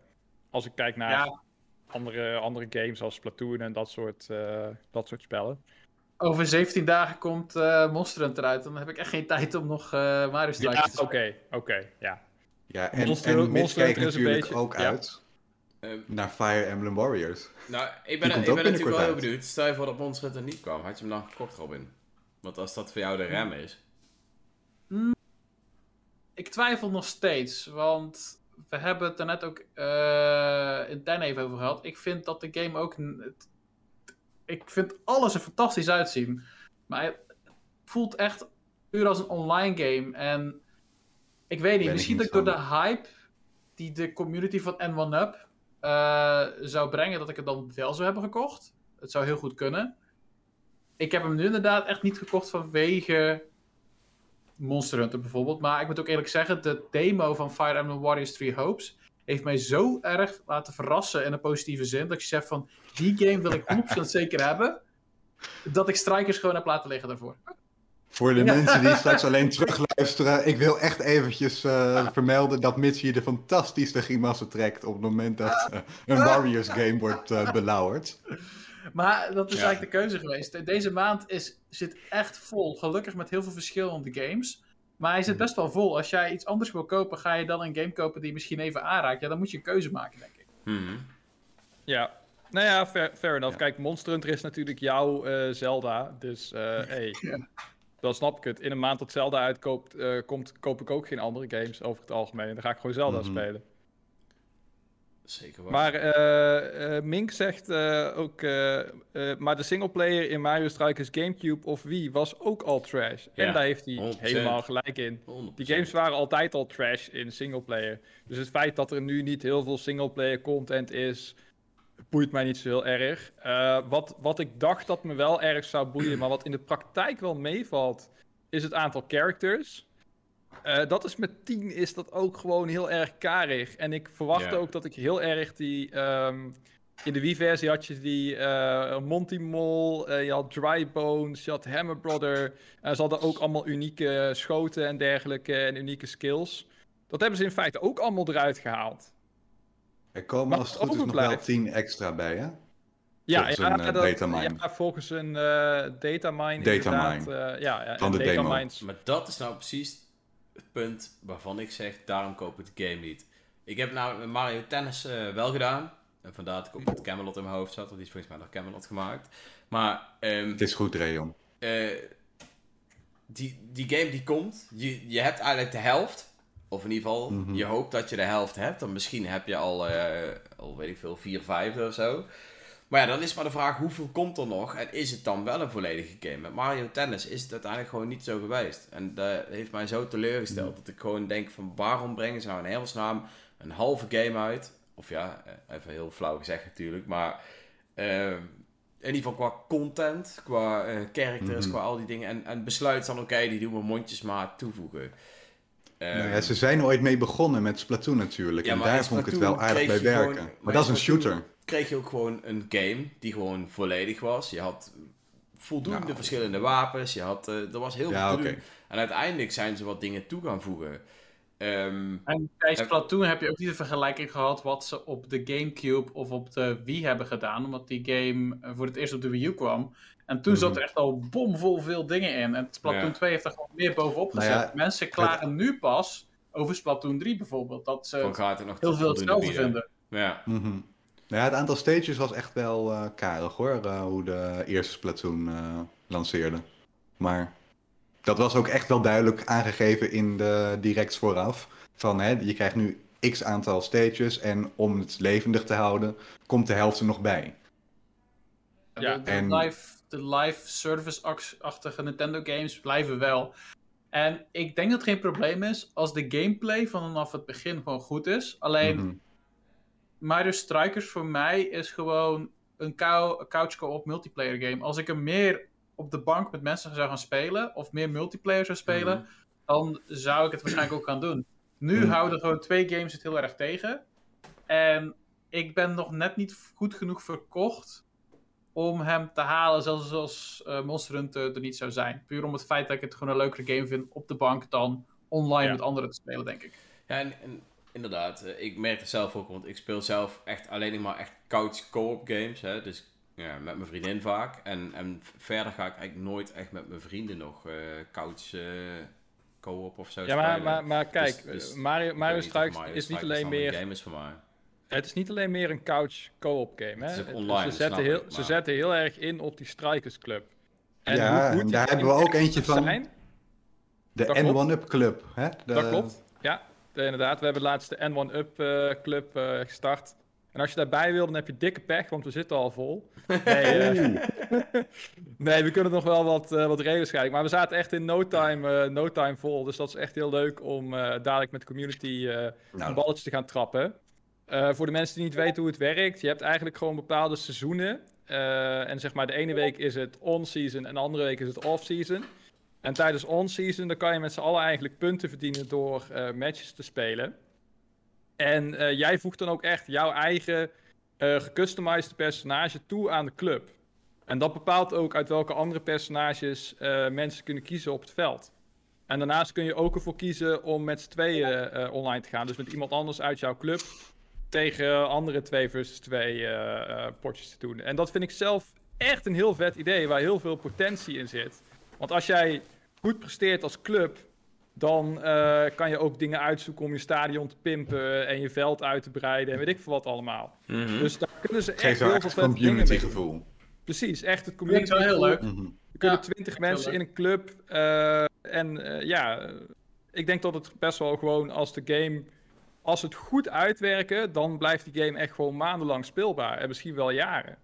Als ik kijk naar Ja. andere, andere games als Splatoon en dat soort, dat soort spellen. Over 17 dagen komt Monster Hunter uit. Dan heb ik echt geen tijd om nog Mario Strikers Ja, te oké, oké, ja. Ja, en, Monster- en Mitch kijkt natuurlijk beetje- ook ja. uit Ehm, naar Fire Emblem Warriors. nou, ik ben, ik ben natuurlijk wel heel benieuwd. Stel je voor dat Monster Hunter niet kwam. Had je hem dan gekocht, Robin? Want als dat voor jou de rem is. Ik twijfel nog steeds, want we hebben het er net ook eh in Den even over gehad. Ik vind dat de game ook. ik vind alles er fantastisch uitzien. Maar het voelt echt puur als een online game. En ik weet niet, misschien dat ik door de hype die de community van N1UP eh zou brengen, dat ik het dan wel zou hebben gekocht. Het zou heel goed kunnen. Ik heb hem nu inderdaad echt niet gekocht vanwege Monster Hunter bijvoorbeeld. Maar ik moet ook eerlijk zeggen, de demo van Fire Emblem Warriors 3 Hopes heeft mij zo erg laten verrassen in een positieve zin. Dat ik zeg van, die game wil ik 100% zeker hebben. Dat ik Strikers gewoon heb laten liggen daarvoor. Voor de Ja. mensen die straks alleen terugluisteren, ik wil echt eventjes eh, vermelden dat Mitch hier de fantastische grimassen trekt op het moment dat eh, een Warriors game wordt belauwerd. Maar dat is Ja. eigenlijk de keuze geweest. Deze maand is, zit echt vol. Gelukkig met heel veel verschillende games. Maar hij zit best wel vol. Als jij iets anders wil kopen, ga je dan een game kopen die je misschien even aanraakt. Ja, dan moet je een keuze maken, denk ik. Mhm. Ja, nou ja, fair, fair enough. Ja. Kijk, Monster Hunter is natuurlijk jouw eh, Zelda. Dus, eh hey, Ja. Dan snap ik het. In een maand dat Zelda uitkoopt, eh, komt, koop ik ook geen andere games over het algemeen. Dan ga ik gewoon Zelda Mhm. spelen. Zeker wel. Maar eh, eh, Mink zegt eh, ook, eh, eh, maar de singleplayer in Mario Strikers Gamecube of Wii was ook al trash. Ja, en daar heeft hij 100%. helemaal gelijk in. 100%. Die games waren altijd al trash in singleplayer. Dus het feit dat er nu niet heel veel singleplayer content is, boeit mij niet zo heel erg. Eh, wat, wat ik dacht dat me wel erg zou boeien, maar wat in de praktijk wel meevalt, is het aantal characters. Eh, dat is met 10 is dat ook gewoon heel erg karig. En ik verwachtte ook dat ik heel erg die... ehm, in de Wii-versie had je die eh, Monty Mole, eh, je had Dry Bones, je had Hammer Brother. En ze hadden ook allemaal unieke schoten en dergelijke en unieke skills. Dat hebben ze in feite ook allemaal eruit gehaald. Er komen Maar als het goed is nog wel 10 extra bij, hè? Ja, Volgens ja, een, eh, dat- datamine. ja, volgens een eh datamine. Datamine. eh, ja, ja, Van de demo. datamines. Maar dat is nou precies het punt waarvan ik zeg, daarom koop ik de game niet. Ik heb nou met Mario Tennis eh, wel gedaan. En vandaar dat ik ook met Camelot in mijn hoofd zat, want die is volgens mij door Camelot gemaakt. Maar ehm, Het is goed, Rayon. eh, die, die game die komt, je, je hebt eigenlijk de helft. Of in ieder geval, Mhm. je hoopt dat je de helft hebt. Dan misschien heb je al, eh, al weet ik veel, vier vijfde of zo. Maar ja, dan is maar de vraag, hoeveel komt er nog? En is het dan wel een volledige game? Met Mario Tennis is het uiteindelijk gewoon niet zo geweest. En dat heeft mij zo teleurgesteld. Dat ik gewoon denk van, waarom brengen ze nou in hemelsnaam een halve game uit? Of ja, eh, even heel flauw gezegd natuurlijk. Maar eh, in ieder geval qua content, qua eh characters, Mhm. qua al die dingen. En, en besluit dan, oké, die doen we mondjesmaat toevoegen. Eh, Nou ja, ze zijn ooit mee begonnen met Splatoon natuurlijk. Ja, en daar vond ik het wel aardig bij werken. gewoon- maar dat is een Splatoon- shooter. kreeg je ook gewoon een game die gewoon volledig was. Je had voldoende Nou. verschillende wapens. Je had, eh, er was heel veel te oké. doen. En uiteindelijk zijn ze wat dingen toe gaan voegen. Ehm, En bij Splatoon heb je ook niet de vergelijking gehad wat ze op de Gamecube of op de Wii hebben gedaan. Omdat die game eh, voor het eerst op de Wii U kwam. En toen zat Mhm. er echt al bomvol veel dingen in. En Splatoon Ja. 2 heeft daar gewoon meer bovenop Nou gezet. ja, Mensen klagen nu pas over Splatoon 3 bijvoorbeeld. Dat ze het er nog heel veel hetzelfde vinden. Ja. Mhm. Nou ja, het aantal stages was echt wel eh karig hoor, eh, hoe de eerste Splatoon eh, lanceerde. Maar dat was ook echt wel duidelijk aangegeven in de directs vooraf. Van hè, je krijgt nu x aantal stages en om het levendig te houden, komt de helft er nog bij. Ja, de, de en- live, de live service-achtige Nintendo games blijven wel. En ik denk dat het geen probleem is als de gameplay vanaf het begin gewoon goed is. Alleen Mhm. Mario Strikers voor mij is gewoon een cou- couch co-op multiplayer game. Als ik hem meer op de bank met mensen zou gaan spelen, of meer multiplayer zou spelen, Mhm. dan zou ik het waarschijnlijk ook gaan doen. Nu Mhm. houden gewoon twee games het heel erg tegen. En ik ben nog net niet goed genoeg verkocht om hem te halen, zelfs als eh, Monster Hunter er niet zou zijn. Puur om het feit dat ik het gewoon een leukere game vind op de bank dan online Ja. met anderen te spelen, denk ik. Ja, en, en inderdaad, eh, ik merk het zelf ook, want ik speel zelf echt alleen maar echt couch co-op games. Hè? Dus ja, met mijn vriendin vaak. En, en verder ga ik eigenlijk nooit echt met mijn vrienden nog eh, couch eh, co-op of zo Ja, maar, spelen. maar, maar kijk, Dus- dus eh, Mario, Mario is niet alleen meer game is voor mij. Het is niet alleen meer een couch co-op game. Hè? Het is ook Het- online, ze, zetten heel, ik, ze zetten heel erg in op die Strikers Club. Ja, hoe goed en daar hebben we ook eentje van. Zijn, De Dat klopt. N1-Up Club. Hè? De- Dat klopt. Ja, de- inderdaad. We hebben laatst de N1-Up eh, Club eh, gestart. En als je daarbij wil, dan heb je dikke pech, want we zitten al vol. Nee, nee we kunnen nog wel wat, eh wat waarschijnlijk. Maar we zaten echt in no time, eh, no time vol. Dus dat is echt heel leuk om eh, dadelijk met de community eh, een Nou, balletje te gaan trappen. Eh, voor de mensen die niet weten hoe het werkt, je hebt eigenlijk gewoon bepaalde seizoenen. Eh, en zeg maar, de ene week is het on-season en de andere week is het off-season. En tijdens on-season dan kan je met z'n allen eigenlijk punten verdienen door eh, matches te spelen. En jij voegt dan ook echt jouw eigen gecustomized personage toe aan de club. En dat bepaalt ook uit welke andere personages mensen kunnen kiezen op het veld. En daarnaast kun je ook ervoor kiezen om met z'n tweeën online te gaan. Dus met iemand anders uit jouw club tegen andere 2 versus 2 eh, eh, potjes te doen. En dat vind ik zelf echt een heel vet idee waar heel veel potentie in zit. Want als jij goed presteert als club, dan eh, kan je ook dingen uitzoeken om je stadion te pimpen en je veld uit te breiden en weet ik veel wat allemaal. Mhm. Dus daar kunnen ze echt geeft heel veel dingen community mee doen. gevoel. Precies, echt het community. wel heel gevoel. leuk. Mhm. Er kunnen Ja, twintig heel mensen in een club. eh, en eh, ja, ik denk dat het best wel gewoon als de game. Als ze het goed uitwerken, dan blijft die game echt gewoon maandenlang speelbaar. En misschien wel jaren.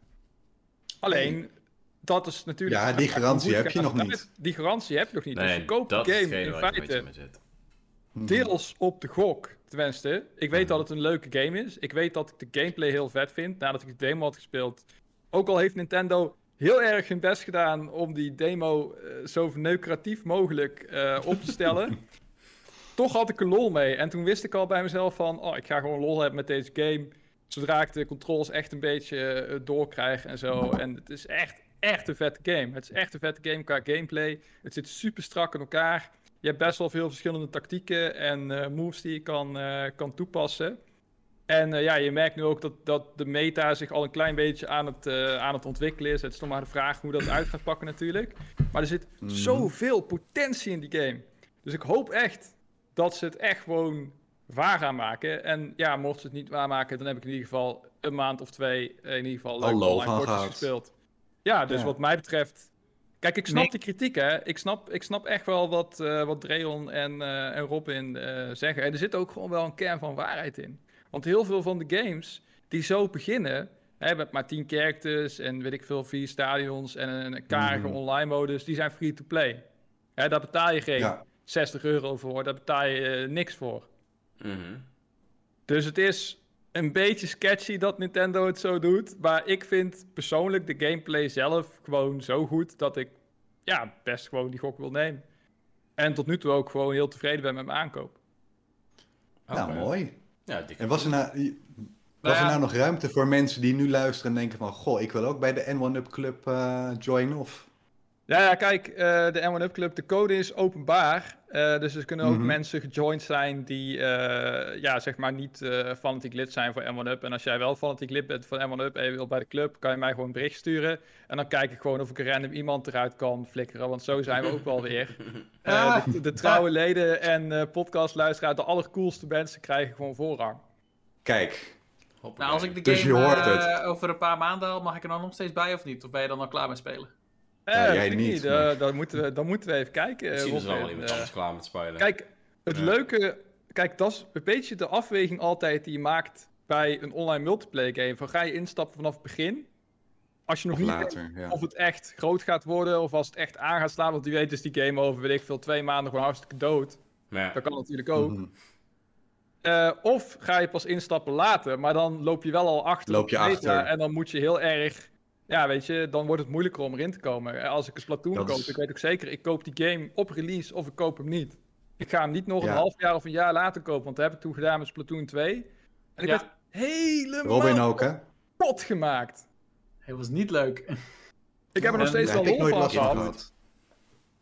Alleen, dat is natuurlijk. Ja, die garantie heb je nog niet. Die garantie heb je nog niet. dus nee, verkoop dat de is game in feite. Mhm. deels op de gok. Tenminste, ik weet Mhm. dat het een leuke game is. Ik weet dat ik de gameplay heel vet vind. Nadat ik de demo had gespeeld. Ook al heeft Nintendo heel erg hun best gedaan om die demo eh, zo verneukeratief mogelijk eh, op te stellen. Toch had ik er lol mee. En toen wist ik al bij mezelf van, oh, ik ga gewoon lol hebben met deze game. Zodra ik de controls echt een beetje eh, doorkrijg en zo. En het is echt, echt een vette game. Het is echt een vette game qua gameplay. Het zit super strak in elkaar. Je hebt best wel veel verschillende tactieken en eh, moves die je kan, eh, kan toepassen. En ja, je merkt nu ook dat, dat de meta zich al een klein beetje aan het, aan het ontwikkelen is. Het is nog maar de vraag hoe dat uit gaat pakken natuurlijk. Maar er zit Mhm. zoveel potentie in die game. Dus ik hoop echt dat ze het echt gewoon waar gaan maken. En ja, mochten ze het niet waarmaken, dan heb ik in ieder geval een maand of twee eh, in ieder geval lol online potjes gehad. gespeeld. Ja, dus Ja. wat mij betreft... Kijk, ik snap Nee. de kritiek, hè. Ik snap, ik snap echt wel wat, eh, wat Dreon en, eh, en Robin eh, zeggen. En er zit ook gewoon wel een kern van waarheid in. Want heel veel van de games die zo beginnen... Hè, met maar 10 characters en weet ik veel, vier stadions... en een, karige Mhm. online modus, die zijn free-to-play. Hè, daar betaal je geen Ja. 60 euro voor, daar betaal je eh, niks voor. Mhm. Dus het is een beetje sketchy dat Nintendo het zo doet. Maar ik vind persoonlijk de gameplay zelf gewoon zo goed dat ik ja, best gewoon die gok wil nemen. En tot nu toe ook gewoon heel tevreden ben met mijn aankoop. Nou, mooi. Ja, En was er nou, was ja. er nou nog ruimte voor mensen die nu luisteren en denken van... Goh, ik wil ook bij de N1-Up Club eh joinen of... Ja, ja kijk, eh, de M1 Up Club, de code is openbaar. Eh, dus er kunnen ook Mhm. mensen gejoind zijn die, eh, ja, zeg maar niet eh fanatiek lid zijn voor M1 Up. En als jij wel fanatiek lid bent van M1 Up en je wilt bij de club, kan je mij gewoon een bericht sturen. En dan kijk ik gewoon of ik een random iemand eruit kan flikkeren, want zo zijn we ook wel weer. Eh, Ah. de, de trouwe leden en eh podcastluisteraars, de allercoolste mensen krijgen gewoon voorrang. Kijk, Hoppakee. Nou, als ik de Dus je game hoort eh, het. over een paar maanden al, mag ik er dan nog steeds bij of niet? Of ben je dan al klaar met spelen? Eh, Ja, dat jij niet, Eh, dan, moeten we, dan moeten we even kijken. Misschien is er wel iemand eh, anders klaar met spelen. Kijk, het Ja. leuke... Kijk, dat is een beetje de afweging altijd die je maakt bij een online multiplayer game. Van ga je instappen vanaf het begin? Als je nog Of niet weet ja. of het echt groot gaat worden, of als het echt aan gaat slaan. Want die weet is die game over, weet ik veel, twee maanden gewoon hartstikke dood. Dat kan natuurlijk ook. Mhm. Eh, of ga je pas instappen later, maar dan loop je wel al achter. Loop op je achter. En dan moet je heel erg. Ja, weet je, dan wordt het moeilijker om erin te komen. Eh, Als ik een Splatoon Dat koop, is- ik weet ook zeker, ik koop die game op release of ik koop hem niet. Ik ga hem niet nog Ja. een half jaar of een jaar later kopen, want dat heb ik toen gedaan met Splatoon 2. En ik Ja. werd helemaal Robin ook, hè? kapot gemaakt. Het was niet leuk. Ik heb er nog steeds wel lol van gehad.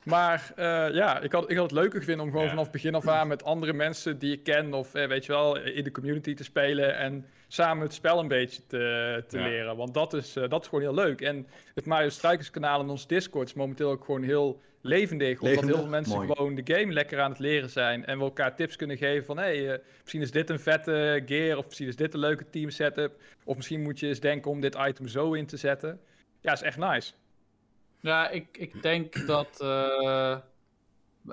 Maar eh, ja, ik had, ik had het leuker gevonden om gewoon Ja. vanaf begin af aan met andere mensen die ik ken of eh, weet je wel, in de community te spelen en samen het spel een beetje te, te Ja. leren. Want dat is, eh, dat is gewoon heel leuk. En het Mario Strikers kanaal in ons Discord is momenteel ook gewoon heel levendig. Omdat heel veel mensen Mooi. gewoon de game lekker aan het leren zijn. En we elkaar tips kunnen geven van, hé, hey, eh, misschien is dit een vette gear of misschien is dit een leuke team setup. Of misschien moet je eens denken om dit item zo in te zetten. Ja, is echt nice. Ja, ik, ik denk dat. eh,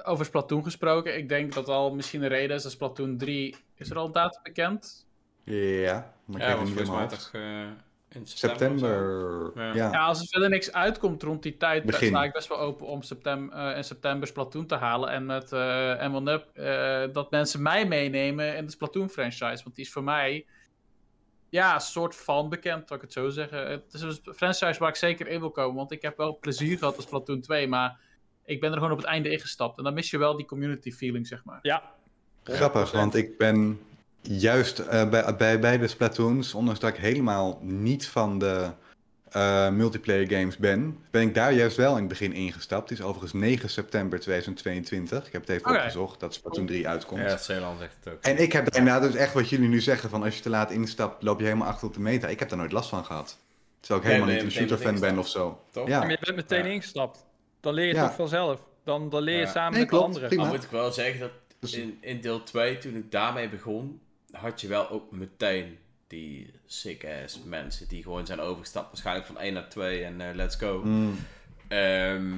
over Splatoon gesproken, ik denk dat al misschien een reden is dat Splatoon 3. Is er al een datum bekend? Ja, maar ik ja was volgens mij toch eh, in september. Ja. Ja. Ja, als er verder niks uitkomt rond die tijd, Begin. sta ik best wel open om september, eh, in september Splatoon te halen. En met eh M1 Up eh, dat mensen mij meenemen in de Splatoon franchise. Want die is voor mij ja, een soort van bekend, zou ik het zo zeggen. Het is een franchise waar ik zeker in wil komen. Want ik heb wel plezier gehad als Splatoon 2, maar ik ben er gewoon op het einde ingestapt. En dan mis je wel die community feeling, zeg maar. Ja. Grappig, want ik ben juist eh, bij, bij, bij de Splatoons, ondanks dat ik helemaal niet van de eh, multiplayer games ben, ben ik daar juist wel in het begin ingestapt. Het is overigens 9 september 2022. Ik heb het even Oké. opgezocht dat Splatoon 3 uitkomt. Ja, Zeeland zegt het ook. En ik heb daar inderdaad dus echt wat jullie nu zeggen, van als je te laat instapt, loop je helemaal achter op de meta. Ik heb daar nooit last van gehad. Terwijl ik Nee, helemaal niet een meteen shooter fan ben of zo. Toch? Ja. Maar je bent meteen Ja. ingestapt. Dan leer je Ja. toch vanzelf. Dan, dan leer je Ja. samen Nee, met klopt. de anderen. Prima. Maar moet ik wel zeggen dat Dus- in, in deel 2, toen ik daarmee begon, had je wel ook meteen die sick-ass mensen die gewoon zijn overgestapt. Waarschijnlijk van 1 naar 2 en eh, let's go. Mm, Ehm,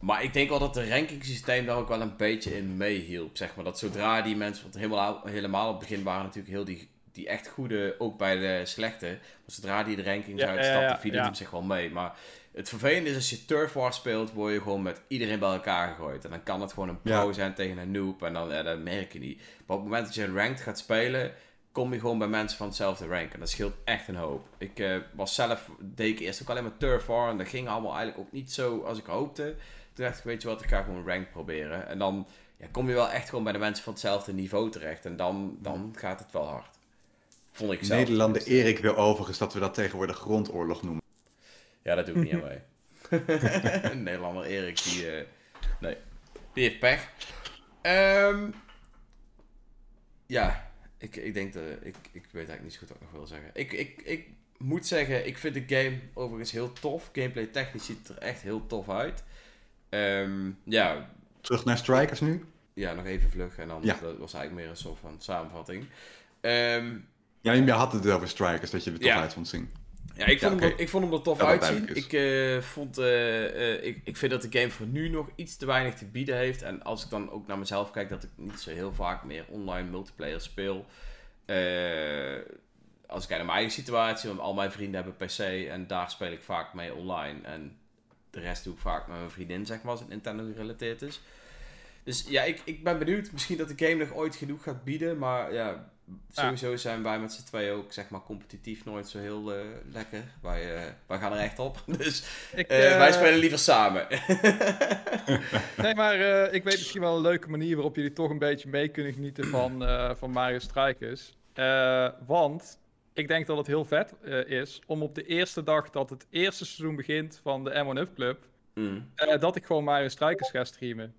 maar ik denk wel dat het ranking systeem daar ook wel een beetje in meehielp. Zeg maar. Dat zodra die mensen, want helemaal, helemaal op het begin waren natuurlijk heel die, die echt goede, ook bij de slechte. Maar zodra die de rankings Ja, ja, uitstapten, ja, viel het ja. op zich wel mee. Maar het vervelende is als je Turf War speelt, word je gewoon met iedereen bij elkaar gegooid. En dan kan het gewoon een pro Ja. zijn tegen een noob en dan, ja, dat merk je niet. Maar op het moment dat je ranked gaat spelen, kom je gewoon bij mensen van hetzelfde rank. En dat scheelt echt een hoop. Ik eh, was zelf, deed ik eerst ook alleen maar Turf War en dat ging allemaal eigenlijk ook niet zo als ik hoopte. Toen dacht ik, weet je wat, ik ga gewoon ranked proberen. En dan ja, kom je wel echt gewoon bij de mensen van hetzelfde niveau terecht. En dan, dan gaat het wel hard. Vond ik zelf. Nederlander. Erik wil overigens dat we dat tegenwoordig grondoorlog noemen. Ja, dat doe ik niet aan mee. Nederlander Erik, die... eh, nee, die heeft pech. Ehm, ja, ik, ik denk dat... Ik, ik weet eigenlijk niet zo goed wat ik nog wil zeggen. Ik, ik, ik moet zeggen, ik vind de game overigens heel tof. Gameplay technisch ziet het er echt heel tof uit. Ehm, ja, Terug naar Strikers nu? ja, nog even vlug. En dan Ja. dat was eigenlijk meer een soort van samenvatting. Ehm, Ja, je had het over Strikers, dat je er toch Ja. uit vond zien. Ja, ik vond, Ja, hem, ik vond hem er tof Dat dat uitzien. Ik, eh, vond, eh, eh, ik, ik vind dat de game voor nu nog iets te weinig te bieden heeft. En als ik dan ook naar mezelf kijk, dat ik niet zo heel vaak meer online multiplayer speel. Eh, als ik kijk naar mijn eigen situatie, want al mijn vrienden hebben PC en daar speel ik vaak mee online. En de rest doe ik vaak met mijn vriendin, zeg maar, als het Nintendo gerelateerd is. Dus ja, ik, ik ben benieuwd. Misschien dat de game nog ooit genoeg gaat bieden. Maar ja, sowieso zijn wij met z'n twee ook, zeg maar, competitief nooit zo heel eh, lekker. Wij, eh, wij gaan er echt op. Dus Ik, eh, wij spelen liever samen. Nee, maar eh, ik weet misschien wel een leuke manier waarop jullie toch een beetje mee kunnen genieten van, eh, van Mario Strikers. Eh, want ik denk dat het heel vet eh, is om op de eerste dag dat het eerste seizoen begint van de M1 Up Club, Mm. eh, dat ik gewoon Mario Strikers ga streamen.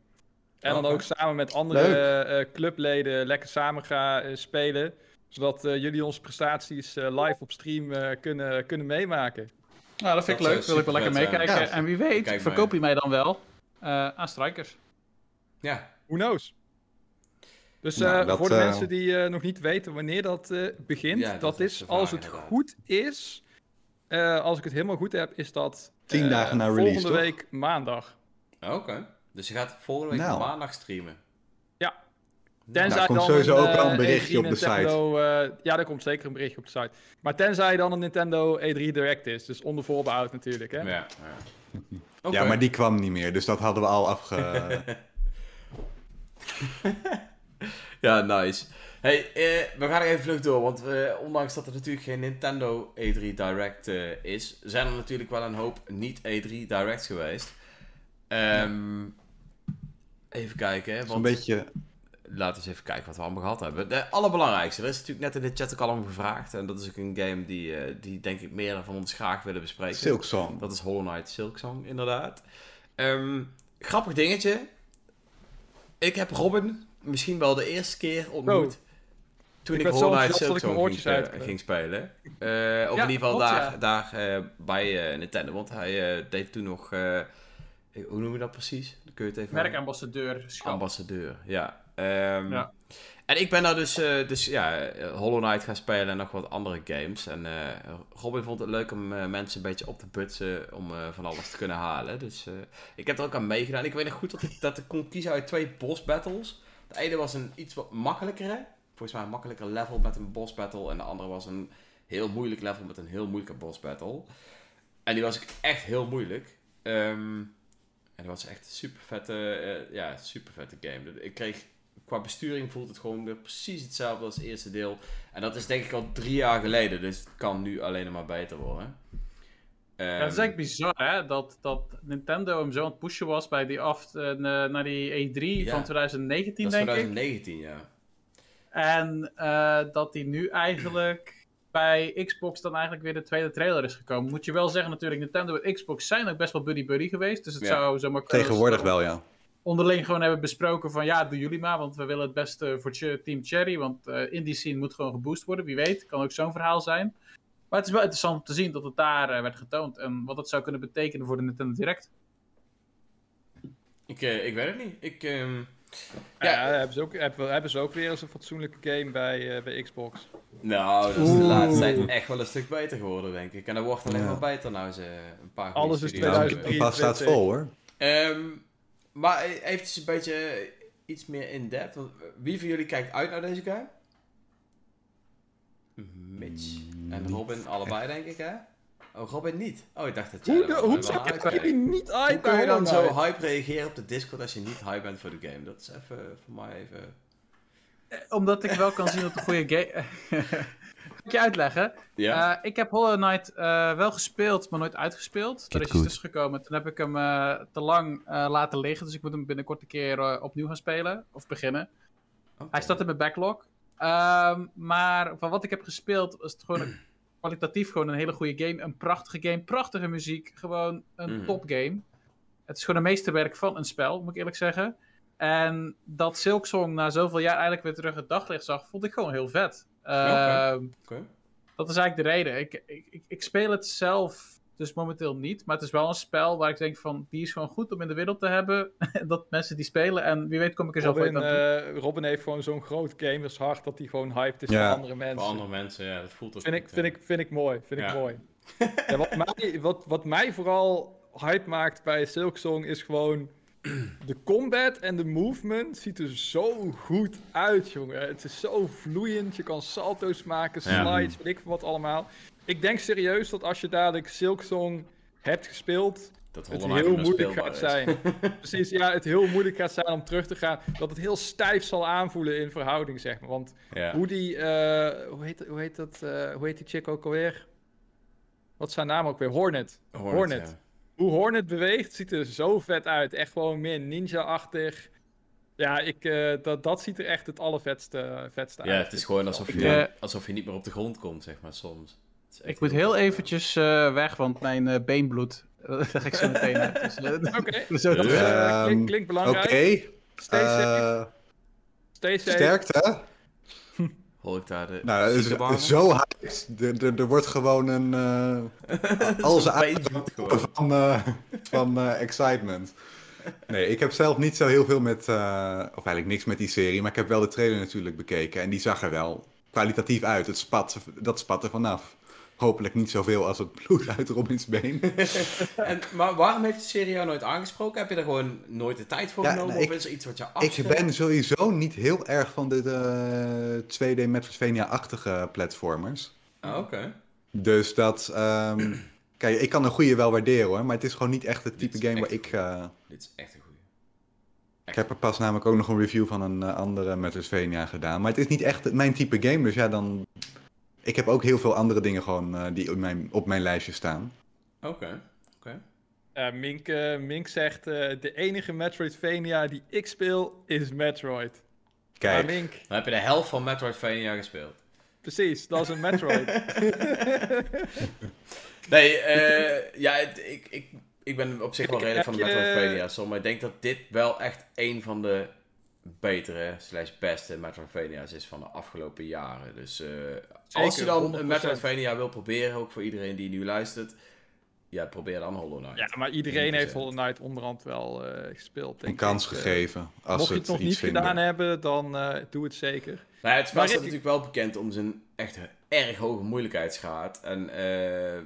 En dan ook samen met andere eh, clubleden lekker samen ga eh, spelen. Zodat eh, jullie onze prestaties eh, live op stream eh, kunnen, kunnen meemaken. Nou, dat vind ik Dat leuk. Wil ik wel lekker meekijken. Ja. En wie weet, Kijk verkoop je mij dan wel eh, aan Strikers. Ja, Who knows? Dus Nou, eh, dat, voor de mensen die eh, nog niet weten wanneer dat eh, begint, Ja, dat dat, is als het inderdaad. goed is, eh, als ik het helemaal goed heb, is dat Tien dagen na release, volgende toch? week maandag. Oké. Dus je gaat volgende week Nou. maandag streamen. Ja. Nou, Tenzij komt dan sowieso ook wel een eh, berichtje E3 op de site. Eh, ja, er komt zeker een berichtje op de site. Maar tenzij dan een Nintendo E3 Direct is, dus onder voorbehoud natuurlijk. Hè? Ja, ja. Oké. Ja, maar die kwam niet meer, dus dat hadden we al afge... Ja, nice. Hey, eh, we gaan er even vlug door, want eh, ondanks dat er natuurlijk geen Nintendo E3 Direct eh, is, zijn er natuurlijk wel een hoop niet E3 Directs geweest. Ehm, Even kijken, hè, want beetje... laten we eens even kijken wat we allemaal gehad hebben. De allerbelangrijkste, er is natuurlijk net in de chat ook al om gevraagd, en dat is ook een game die, eh, die denk ik meer van ons graag willen bespreken. Silk Song. Dat is Hollow Knight Silksong, inderdaad. Ehm, grappig dingetje. Ik heb Robin misschien wel de eerste keer ontmoet. Oh. Toen Ik ik, Hollow Knight Silksong ging, oortjes spe- uit- ging spelen. Eh, of Ja, in ieder geval klopt, daar, ja. daar eh, bij eh, Nintendo. Want hij eh, deed toen nog... hoe noem je dat precies? Dan kun je het even... Merkambassadeur. Ambassadeur, ja. Ehm, Ja. En ik ben daar dus, eh, dus ja, Hollow Knight gaan spelen en nog wat andere games. En eh, Robin vond het leuk om eh, mensen een beetje op te putsen om van alles te kunnen halen. Dus ik heb er ook aan meegedaan. Ik weet nog goed dat ik, dat ik kon kiezen uit twee boss battles. De ene was een iets wat makkelijkere. Volgens mij een makkelijker level met een boss battle. En de andere was een heel moeilijk level met een heel moeilijke boss battle. En die was ik echt heel moeilijk. Ehm, en dat was echt een super vette, ja, super vette game. Ik kreeg, qua besturing voelt het gewoon weer precies hetzelfde als het eerste deel. En dat is denk ik al drie jaar geleden, dus het kan nu alleen maar beter worden. Ja, het is eigenlijk bizar, hè? Dat, dat Nintendo hem zo aan het pushen was bij die af, eh, na- naar die E3 Ja. van 2019, dat is denk ik. 2019, ja. En eh, dat die nu eigenlijk bij Xbox dan eigenlijk weer de tweede trailer is gekomen. Moet je wel zeggen natuurlijk, Nintendo en Xbox zijn ook best wel buddy-buddy geweest. Dus het Ja. zou zomaar kunnen Tegenwoordig wel, ja. onderling gewoon hebben besproken van ja, doen jullie maar, want we willen het beste voor Team Cherry. Want eh in die scene moet gewoon geboost worden, wie weet. Kan ook zo'n verhaal zijn. Maar het is wel interessant om te zien dat het daar eh, werd getoond. En wat dat zou kunnen betekenen voor de Nintendo Direct. Ik, eh, ik weet het niet. Ik, ehm, Ja, Ja. hebben, ze ook, hebben, hebben ze ook weer eens een fatsoenlijke game bij, eh, bij Xbox. nou, dat is de laatste tijd echt wel een stuk beter geworden, denk ik. En dat wordt alleen Ja. maar beter nou ze een paar Alles is studio's Nou, 2003. hebben. een paar staat vol, hoor. Ehm, maar eventjes een beetje iets meer in-depth. Wie van jullie kijkt uit naar deze game? Mitch en Robin allebei, denk ik, hè? Oh, Robin niet. Oh, ik dacht dat jij Hoe, de, hoe ik jullie niet uit Hoe kun je dan zo hype reageren op de Discord als je niet hype bent voor de game? Dat is even voor mij even... Omdat ik wel kan zien dat het een goede game... Moet je uitleggen? Ja? Eh, ik heb Hollow Knight eh, wel gespeeld, maar nooit uitgespeeld. Er is goed. tussen gekomen. Toen heb ik hem eh, te lang eh, laten liggen. Dus ik moet hem binnenkort een keer eh, opnieuw gaan spelen. Of beginnen. Hij staat in mijn backlog. Ehm, maar van wat ik heb gespeeld, was het gewoon een- kwalitatief gewoon een hele goede game. Een prachtige game, prachtige muziek. Gewoon een Mhm. topgame. Het is gewoon een meesterwerk van een spel, moet ik eerlijk zeggen. En dat Silksong na zoveel jaar eigenlijk weer terug het daglicht zag, vond ik gewoon heel vet. Ehm, dat is eigenlijk de reden. Ik, ik, ik speel het zelf dus momenteel niet. Maar het is wel een spel waar ik denk van... Die is gewoon goed om in de wereld te hebben. dat mensen die spelen. En wie weet kom ik er zelf ooit aan toe. eh, Robin heeft gewoon zo'n groot gamershart dat hij gewoon hyped is Ja. voor andere mensen. Voor andere mensen, ja, dat voelt ook Vind ik, vind, ik, vind ik mooi. Vind Ja. ik mooi. ja, wat, mij, wat, wat mij vooral hype maakt bij Silksong is gewoon... De combat en de movement ziet er zo goed uit, jongen. Het is zo vloeiend. Je kan salto's maken, Ja. slides, weet ik wat allemaal. Ik denk serieus dat als je dadelijk Silksong hebt gespeeld, Dat het heel moeilijk gaat zijn. Precies, ja, het heel moeilijk gaat zijn om terug te gaan. Dat het heel stijf zal aanvoelen in verhouding, zeg maar. Want Ja. hoe die, eh, hoe, heet, hoe, heet dat, eh, hoe heet die chick ook alweer? Wat is zijn naam ook weer? Hornet. Hornet, Hornet. ja. Hoe Hornet beweegt, ziet er zo vet uit. Echt gewoon meer ninja-achtig. Ja, ik, eh, dat, dat ziet er echt het allervetste vetste uit. Ja, het is gewoon alsof je, alsof je niet meer op de grond komt, zeg maar, soms. Is Ik moet heel eventjes eh, weg, want mijn eh, been bloedt. Dat zeg ik zo meteen uit. Dus, eh, Oké, zo dat- Ja. Eh, Ehm, klink- klinkt belangrijk. Oké. Stay safe. eh, Stay safe. sterkte. Hoor ik daar de Nou, het ziekenbarmen? is zo hyped. Er, er, er wordt gewoon een... eh al zijn Zo'n adem beetje goed gewoon. van, eh, van eh, excitement. Nee, ik heb zelf niet zo heel veel met, eh, of eigenlijk niks met die serie, maar ik heb wel de trailer natuurlijk bekeken en die zag er wel kwalitatief uit. Het spat, dat spat er vanaf. Hopelijk niet zoveel als het bloed uit Robins been. en, maar waarom heeft de serie jou nooit aangesproken? Heb je er gewoon nooit de tijd voor Ja, genomen? nou, of ik- is er iets wat je Ik afschrikt? ben sowieso niet heel erg van de, de 2D Metroidvania-achtige platformers. Ah, Oké. Dus dat... ehm, kijk, ik kan een goede wel waarderen hoor, maar het is gewoon niet echt het type game waar ik... eh, Dit is echt een goeie. ik heb er pas namelijk ook nog een review van een eh, andere Metroidvania gedaan. Maar het is niet echt mijn type game, dus ja dan... Ik heb ook heel veel andere dingen gewoon eh, die op mijn, op mijn lijstje staan. Oké. Oké. Ja, Mink, eh, Mink zegt, eh, de enige Metroidvania die ik speel is Metroid. Kijk, Maar Mink, Dan heb je de helft van Metroidvania gespeeld. precies, dat is een Metroid. Nee, eh, ja, ik, ik, ik ben op zich wel redelijk van de hoor, maar ik denk dat dit wel echt een van de betere slash beste Metroidvania's is van de afgelopen jaren. Dus eh, als je dan 100%. een Metroidvania wil proberen, ook voor iedereen die nu luistert, ja, probeer dan Hollow Knight. ja, maar iedereen heeft 100%. Hollow Knight onderhand wel eh, gespeeld, denk een kans ik. Eh, gegeven. Als Mocht ze je het het nog iets niet vinden. gedaan hebben, dan eh, doe het zeker. Nou, het spel Maar staat ik- natuurlijk wel bekend om zijn echt erg hoge moeilijkheidsgraad. En eh,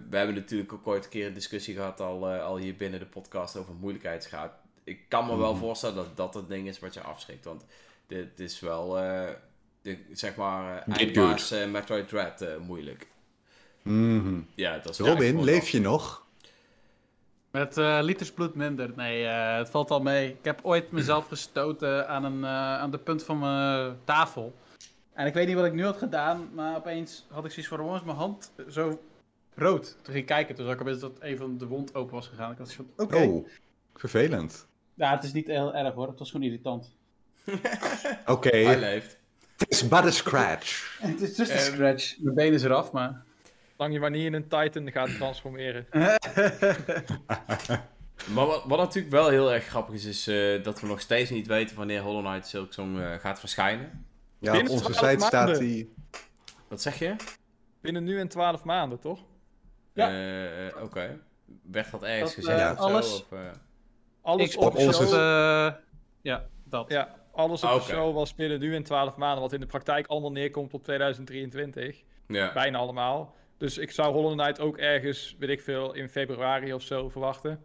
we hebben natuurlijk ook ooit een keer een discussie gehad al, eh, al hier binnen de podcast over moeilijkheidsgraad. Ik kan me wel Mhm. voorstellen dat dat het ding is wat je afschrikt. Want dit is wel, eh, de, zeg maar, uh, eindbaas eh, Metroid Dread eh, moeilijk. Mhm. Ja, dat is Robin, leef je nog? Met eh liters bloed minder. Nee, eh, het valt al mee. Ik heb ooit mezelf gestoten aan, een, eh, aan de punt van mijn tafel. En ik weet niet wat ik nu had gedaan, maar opeens had ik zoiets van, waarom is mijn hand zo rood? Toen ging ik kijken, toen zag ik opeens dat een van de wond open was gegaan. Ik had zoiets van, oké. Oh, vervelend. Ja, het is niet heel erg hoor, het was gewoon irritant. Oké, Hij leeft. het is but a scratch. Het is just a Ehm. scratch. Mijn been is eraf, maar... Zolang je maar niet in een Titan gaat transformeren. Maar wat, wat natuurlijk wel heel erg grappig is, is eh, dat we nog steeds niet weten wanneer Hollow Knight Silksong eh gaat verschijnen. Ja, op onze 12 site staat die... Wat zeg je? Binnen nu en 12 maanden, toch? Ja. Eh, Oké. Werd dat ergens Dat, gezegd of zo, alles- of, eh? Alles Xbox op onze- show, ja, dat. ja, alles op Ah, de oké. show was binnen nu en 12 maanden, wat in de praktijk allemaal neerkomt op 2023. Ja. Bijna allemaal. Dus ik zou Hollow Knight ook ergens, weet ik veel, in februari of zo verwachten.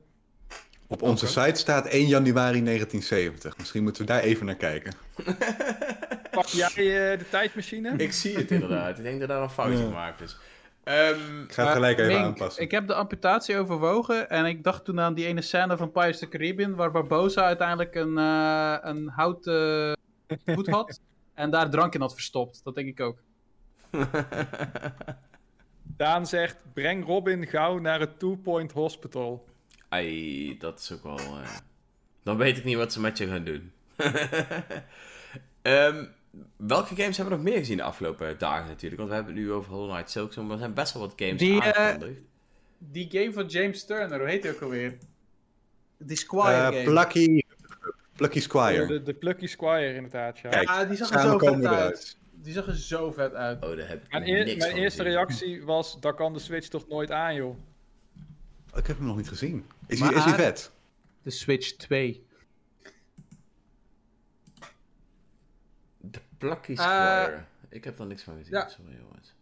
Op onze site staat 1 januari 1970. Misschien moeten we daar even naar kijken. Pak jij eh, de tijdmachine? Ik zie het inderdaad. Ik denk dat daar een foutje Ja. gemaakt is. Ehm, Ik ga het gelijk even Mink, aanpassen. Ik heb de amputatie overwogen en ik dacht toen aan die ene scène van Pirates of the Caribbean waar Barbosa uiteindelijk een, eh, een houten voet had en daar drank in had verstopt. Dat denk ik ook. Daan zegt, breng Robin gauw naar het Two Point Hospital. ai, dat is ook wel... eh, Dan weet ik niet wat ze met je gaan doen. Ehm, welke games hebben we nog meer gezien de afgelopen dagen natuurlijk? Want we hebben het nu over Hollow Knight Silksong, maar er zijn best wel wat games Die, eh, aangekondigd. Die game van James Turner, hoe heet die ook alweer? Die Squire Eh, game. Plucky, Plucky Squire. De, de Plucky Squire inderdaad, ja. Kijk, ah, die zag er zo vet uit. Die zag er zo vet uit. Oh, daar heb ik Mijn, nog eer- niks mijn van eerste gezien. reactie was, daar kan de Switch toch nooit aan, joh. Oh, Ik heb hem nog niet gezien. Is, Maar- hij, is hij vet? De Switch 2. De Plucky Eh, Squire. ik heb daar niks van gezien. ja. Sorry jongens.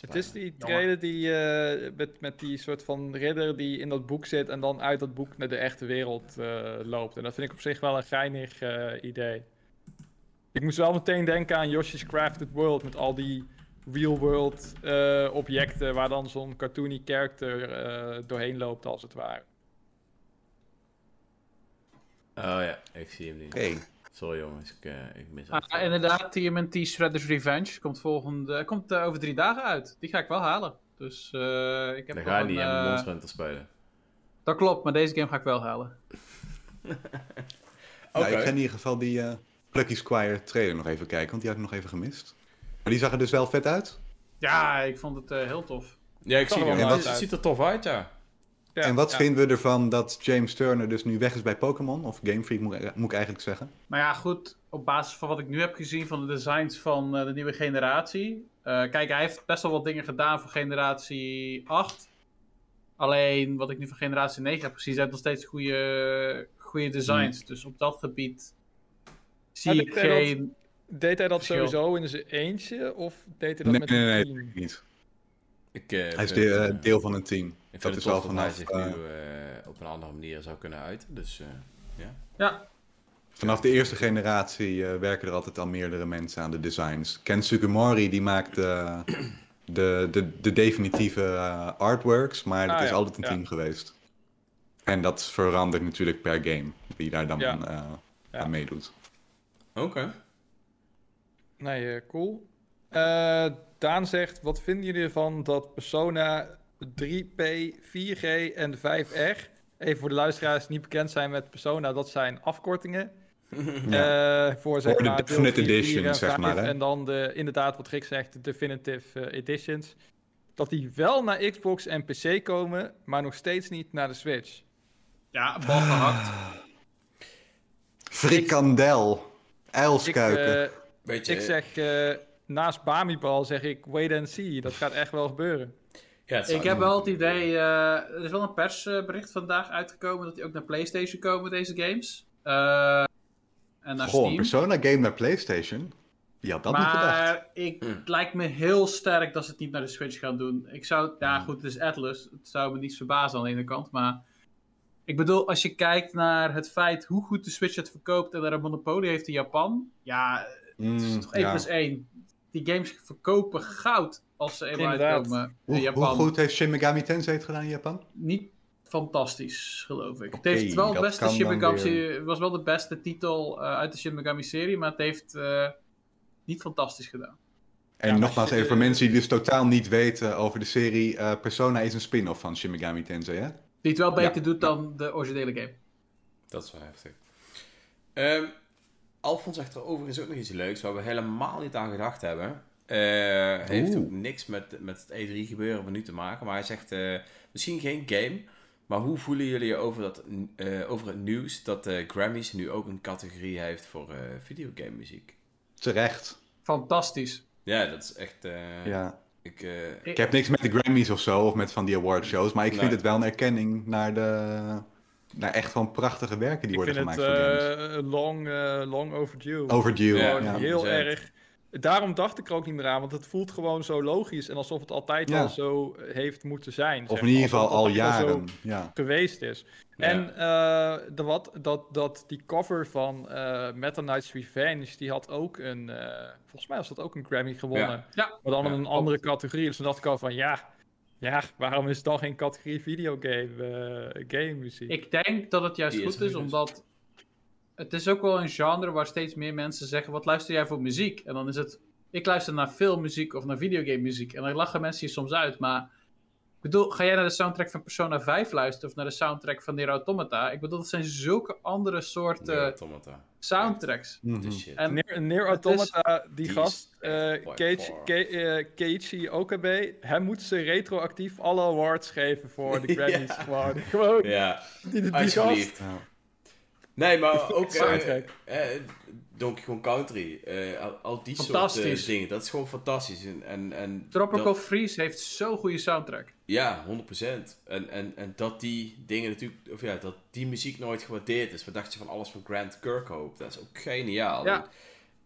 Het is die trailer die eh, met, met die soort van ridder die in dat boek zit en dan uit dat boek naar de echte wereld eh, loopt. En dat vind ik op zich wel een geinig eh, idee. Ik moest wel meteen denken aan Yoshi's Crafted World met al die real-world eh, objecten waar dan zo'n cartoony character eh, doorheen loopt als het ware. Oh ja, ik zie hem niet. Oké. Sorry jongens, ik, eh, ik mis Ah, het. inderdaad, TMNT Shredder's Revenge komt, volgende, komt eh, over drie dagen uit. Die ga ik wel halen. Dus eh, ik heb Dan ga je een, niet in eh, Monster Hunter spelen. Dat klopt, maar deze game ga ik wel halen. Oké. Nou, ik ga in ieder geval die eh, Plucky Squire trailer nog even kijken, want die had ik nog even gemist. Maar die zag er dus wel vet uit. Ja, ik vond het eh, heel tof. Ja, ik zie Het uit. ziet er tof uit, ja. Ja, en wat ja. vinden we ervan dat James Turner dus nu weg is bij Pokémon? Of Game Freak moet, moet ik eigenlijk zeggen. Maar ja, goed, op basis van wat ik nu heb gezien van de designs van eh, de nieuwe generatie. eh, kijk, hij heeft best wel wat dingen gedaan voor generatie 8. Alleen wat ik nu van generatie 9 heb gezien, zijn nog steeds goede, goede designs. Dus op dat gebied zie Maar ik deed hij dat- geen. Deed hij dat Verschil. sowieso in zijn eentje? Of deed hij dat Nee, met nee, een nee, team? nee, niet. Ik, eh, Hij is de- deel van een team. Ik vind Dat het is wel tof dat hij vanaf, zich nu eh, op een andere manier zou kunnen uiten. Dus eh, Ja, Vanaf de eerste generatie eh, werken er altijd al meerdere mensen aan de designs. Ken Sugimori die maakt de, de, de definitieve artworks, maar het Ah, is ja, altijd een ja. team geweest. En dat verandert natuurlijk per game, wie daar dan Ja. eh, Ja. aan meedoet. oké. Nee, eh, cool. Eh, Daan zegt, wat vinden jullie ervan dat Persona 3P, 4G en 5R, even voor de luisteraars die niet bekend zijn met Persona, dat zijn afkortingen. Eh, voor zeg Voor de maar deel Definite 4, 4 Editions, en zeg 5, maar, hè? En dan de, inderdaad wat Rick zegt, de Definitive eh, Editions. Dat die wel naar Xbox en PC komen, maar nog steeds niet naar de Switch. ja bal gehakt. Frikandel, Ik, uilskuiken. eh, Weet je, ik zeg, eh, naast Bamibal zeg ik wait and see. Dat gaat echt wel gebeuren. Ja, Ik heb wel het idee, eh, er is wel een persbericht vandaag uitgekomen dat die ook naar PlayStation komen, deze games. Eh, en naar Goh, een Steam. Persona game naar PlayStation? Wie had dat niet gedacht? maar ik, Hm. het lijkt me heel sterk dat ze het niet naar de Switch gaan doen. Ik zou, ja Hm. goed, het is Atlas. Het zou me niet verbazen aan de ene kant, maar... Ik bedoel, als je kijkt naar het feit hoe goed de Switch het verkoopt en daar een monopolie heeft in Japan. Ja, het is Mm, toch 1 ja. plus 1. Die games verkopen goud als ze eenmaal Inderdaad. uitkomen in Hoe, hoe Japan. goed heeft Shin Megami Tensei het gedaan in Japan? Niet fantastisch, geloof ik. Het heeft wel het beste Shin Megami weer. was wel de beste titel eh, uit de Shin Megami serie, maar het heeft eh, niet fantastisch gedaan. En Ja, nogmaals, even voor mensen die dus totaal niet weten over de serie. eh, Persona is een spin-off van Shin Megami Tensei, hè? Die het wel beter Ja, doet ja. dan de originele game. Dat is wel heftig. Ehm Alfons zegt er overigens ook nog iets leuks waar we helemaal niet aan gedacht hebben. Eh, heeft ook niks met, met het E3 gebeuren van nu te maken. Maar hij zegt eh, misschien geen game. Maar hoe voelen jullie je over, dat, eh, over het nieuws dat de Grammys nu ook een categorie heeft voor eh videogame muziek? Terecht. Fantastisch. Ja, dat is echt... eh, Ja. Ik, eh, Ik heb niks met de Grammys of zo, of met van die awardshows. Maar ik vind het wel een erkenning naar de... Naar echt gewoon prachtige werken die ik worden vind gemaakt het voor games. eh, long, eh, long overdue. Overdue, Ja, heel 100%. erg. Daarom dacht ik er ook niet meer aan, want het voelt gewoon zo logisch en alsof het altijd Ja. al zo heeft moeten zijn. Of in ieder geval al jaren. Ja. geweest is. Ja. En eh, de wat, dat, dat die cover van eh Meta Knight's Revenge, die had ook een, eh, volgens mij was dat ook een Grammy gewonnen. Ja. Ja. Maar dan in een andere categorie. Dus toen dacht ik al van, ja, ja waarom is het dan geen categorie videogame, game muziek? Ik denk dat het juist Die goed is, dus. omdat het is ook wel een genre waar steeds meer mensen zeggen, wat luister jij voor muziek? En dan is het, ik luister naar filmmuziek of naar videogame muziek. En dan lachen mensen hier soms uit, maar ik bedoel, ga jij naar de soundtrack van Persona 5 luisteren of naar de soundtrack van Nier Automata? Ik bedoel, dat zijn zulke andere soorten soundtracks. Mhm. En is- Automata, die gast, eh by Keiichi- Keiichi Okabe, hem moeten ze retroactief alle awards geven voor de Grammys. Ja. Gewoon, gewoon ja, die, die gast. Nee, maar ook eh, eh, Donkey Kong Country. eh, al, al die soort eh, Fantastisch. dingen. Dat is gewoon fantastisch. En, en, en Tropical dat- Freeze heeft zo'n goede soundtrack. ja, 100%. En, en, en dat die dingen natuurlijk... Of ja, dat die muziek nooit gewaardeerd is. Wat dacht je van alles van Grant Kirkhope? Dat is ook geniaal. Ja.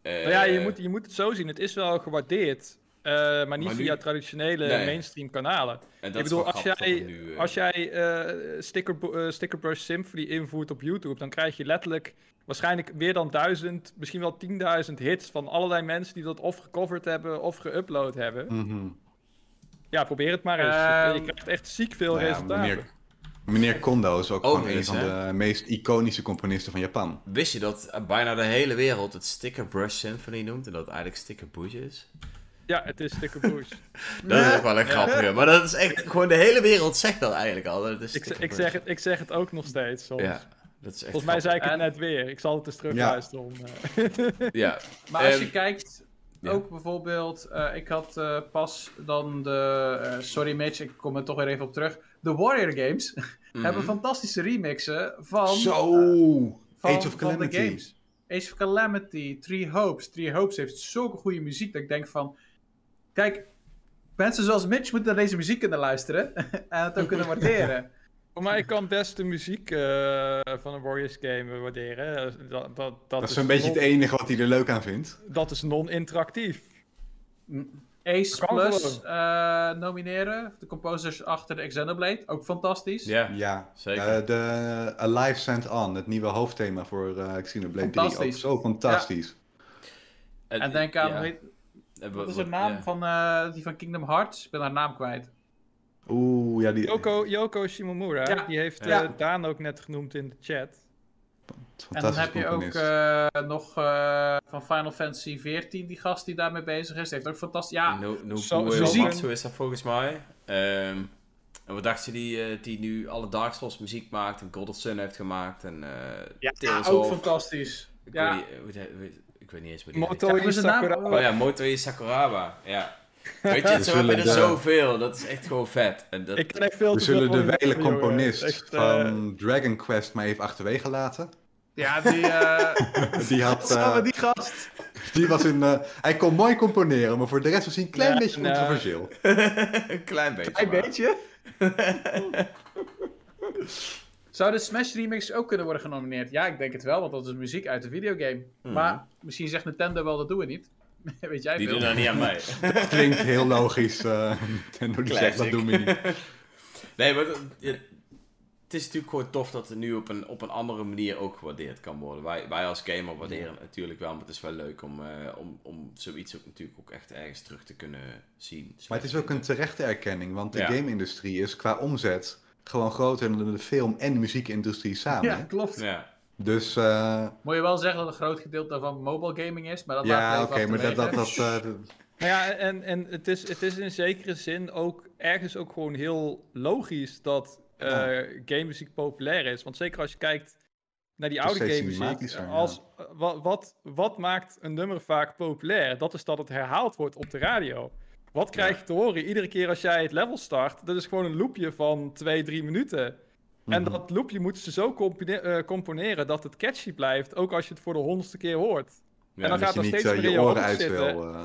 Eh, Nou ja, je moet, je moet het zo zien. Het is wel gewaardeerd, eh, maar niet Maar nu- via traditionele Nee. mainstream kanalen. en dat ik bedoel, wel als grappig jij, nu, eh, als jij eh, sticker, eh, Stickerbrush Symphony invoert op YouTube, dan krijg je letterlijk waarschijnlijk meer dan duizend, misschien wel 10.000 hits van allerlei mensen die dat of gecoverd hebben of geüpload hebben. Mhm. Ja, probeer het maar eens. Ehm, je krijgt echt ziek veel Nou ja, resultaten. meneer, meneer Kondo is ook gewoon een van de meest iconische componisten van Japan. Wist je dat eh, bijna de hele wereld het Sticker Brush Symphony noemt? En dat het eigenlijk Sticker Bush is? Ja, het is Stickerbrush. Dat is ook wel een grappige. Maar dat is echt... Gewoon de hele wereld zegt dat eigenlijk al. Dat is ik, Sticker ik, zeg het, ik zeg het ook nog steeds soms. Ja, dat is echt Volgens mij zei ik het En- net weer. Ik zal het eens terugluisteren. om, eh. Ja. Maar als Ehm, je kijkt, ja. ook bijvoorbeeld, eh, ik had eh, pas dan de, eh, sorry Mitch, ik kom er toch weer even op terug. De Warrior Games mhm. hebben fantastische remixen van, Zo! van, Age of van de Calamity. games. Age of Calamity, Three Hopes. Three Hopes heeft zulke goede muziek dat ik denk van, kijk, mensen zoals Mitch moeten naar deze muziek kunnen luisteren en het ook kunnen waarderen. Voor mij kan best de muziek eh, van een Warriors game waarderen. Dat, dat, dat, Dat is een beetje het enige wat hij er leuk aan vindt. Dat is non-interactief. Ace Plus eh, nomineren. De composers achter de Xenoblade. Ook fantastisch. Ja, Ja, zeker. Eh, de Alive Sent On, het nieuwe hoofdthema voor eh Xenoblade 3. Ook Fantastisch. zo fantastisch. En denk aan, ja. Eh, wat is de naam ja. van eh, die van Kingdom Hearts? Ik ben haar naam kwijt. Oeh, ja, die... Yoko, Yoko Shimomura, Ja. die heeft Ja. eh, Daan ook net genoemd in de chat. En dan heb je ook eh, nog eh, van Final Fantasy XIV, die gast die daarmee bezig is. Die heeft ook fantastisch. Ja, No, no, Zo- zo, muziek. is dat volgens mij. Ehm, en wat dacht je die, eh, die nu alle Dark Souls muziek maakt en God of Sun heeft gemaakt en eh ja, Tales ook of... fantastisch. Ik, Ja. weet weet niet eens meer Motoi? Sakuraba. Oh ja, Motoi Sakuraba. Ja. Weet je, We zo heb je er zoveel. Dat is echt gewoon vet. En dat, Ik ken echt veel We te veel zullen de wijle componist Echt, eh, van Dragon Quest maar even achterwege laten. Ja, die, eh Die, had, met die gast? die was in... eh, hij kon mooi componeren, maar voor de rest was hij een klein Ja, beetje nou. controversieel. een klein beetje. Klein maar. beetje. Zou de Smash Remix ook kunnen worden genomineerd? Ja, ik denk het wel, want dat is muziek uit de videogame. Mhm. Maar misschien zegt Nintendo wel, dat doen we niet. Weet jij Die veel. doen daar niet aan mee. Dat klinkt heel logisch. eh Nintendo die zegt, dat doen we niet. Nee, maar dat- het is natuurlijk gewoon tof dat het nu op een, op een andere manier ook gewaardeerd kan worden. Wij, wij als gamer waarderen het natuurlijk wel, maar het is wel leuk om, eh, om, om zoiets ook natuurlijk ook echt ergens terug te kunnen zien. Maar het is ook een terechte erkenning, want de Ja. game-industrie is qua omzet gewoon groter dan de film- en muziekindustrie samen. Ja, klopt. Ja, Dus eh, Moet je wel zeggen dat een groot gedeelte daarvan mobile gaming is, maar dat ja, laat oké, maar dat, dat, dat, eh, Nou ja, en, en het, is, het is in zekere zin ook ergens ook gewoon heel logisch dat eh Ja. gamemuziek populair is. Want zeker als je kijkt naar die oude cinematischer, ja. als, wat, wat, wat maakt een nummer vaak populair? Dat is dat het herhaald wordt op de radio. Wat krijg je te horen iedere keer als jij het level start? Dat is gewoon een loopje van 2, 3 minuten. En Mhm. dat loopje moeten ze zo compone- eh, componeren dat het catchy blijft, ook als je het voor de honderdste keer hoort. ja. En dan dat gaat er niet steeds eh, meer in je je oren zitten. wil. eh.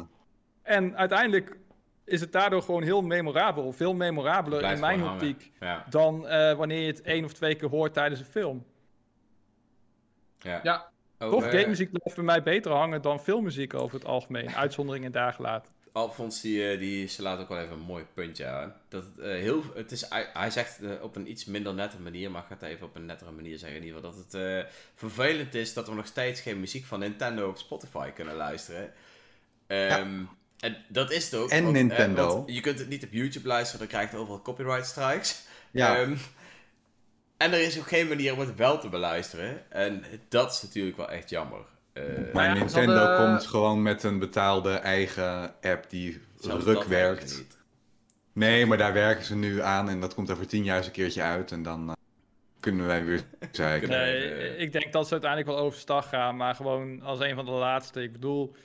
En uiteindelijk is het daardoor gewoon heel memorabel. Veel memorabeler in mijn optiek ja, dan eh, wanneer je het één of twee keer hoort tijdens een film. ja. Ja, Oh, Toch, game muziek blijft bij mij beter hangen dan filmmuziek over het algemeen. Uitzonderingen daar gelaten. Alfons, die, eh, die ze laat ook wel even een mooi puntje aan. Dat eh, heel, het is, hij, hij zegt eh, op een iets minder nette manier, maar ik ga het even op een nettere manier zeggen in ieder geval, dat het vervelend is dat we nog steeds geen muziek van Nintendo op Spotify kunnen luisteren. Ehm, En dat is het ook. En want, Nintendo. want je kunt het niet op YouTube luisteren, dan krijg je overal copyright strikes. Ja, Ehm, en er is ook geen manier om het wel te beluisteren. En dat is natuurlijk wel echt jammer. Eh, maar ja, ze Nintendo hadden- komt gewoon met een betaalde eigen app die zelfs ruk werkt. Nee, maar daar werken ze nu aan en dat komt over tien jaar eens een keertje uit en dan eh, kunnen wij weer zeiken. Nee, eh, ik denk dat ze uiteindelijk wel overstag gaan, maar gewoon als een van de laatste. Ik bedoel,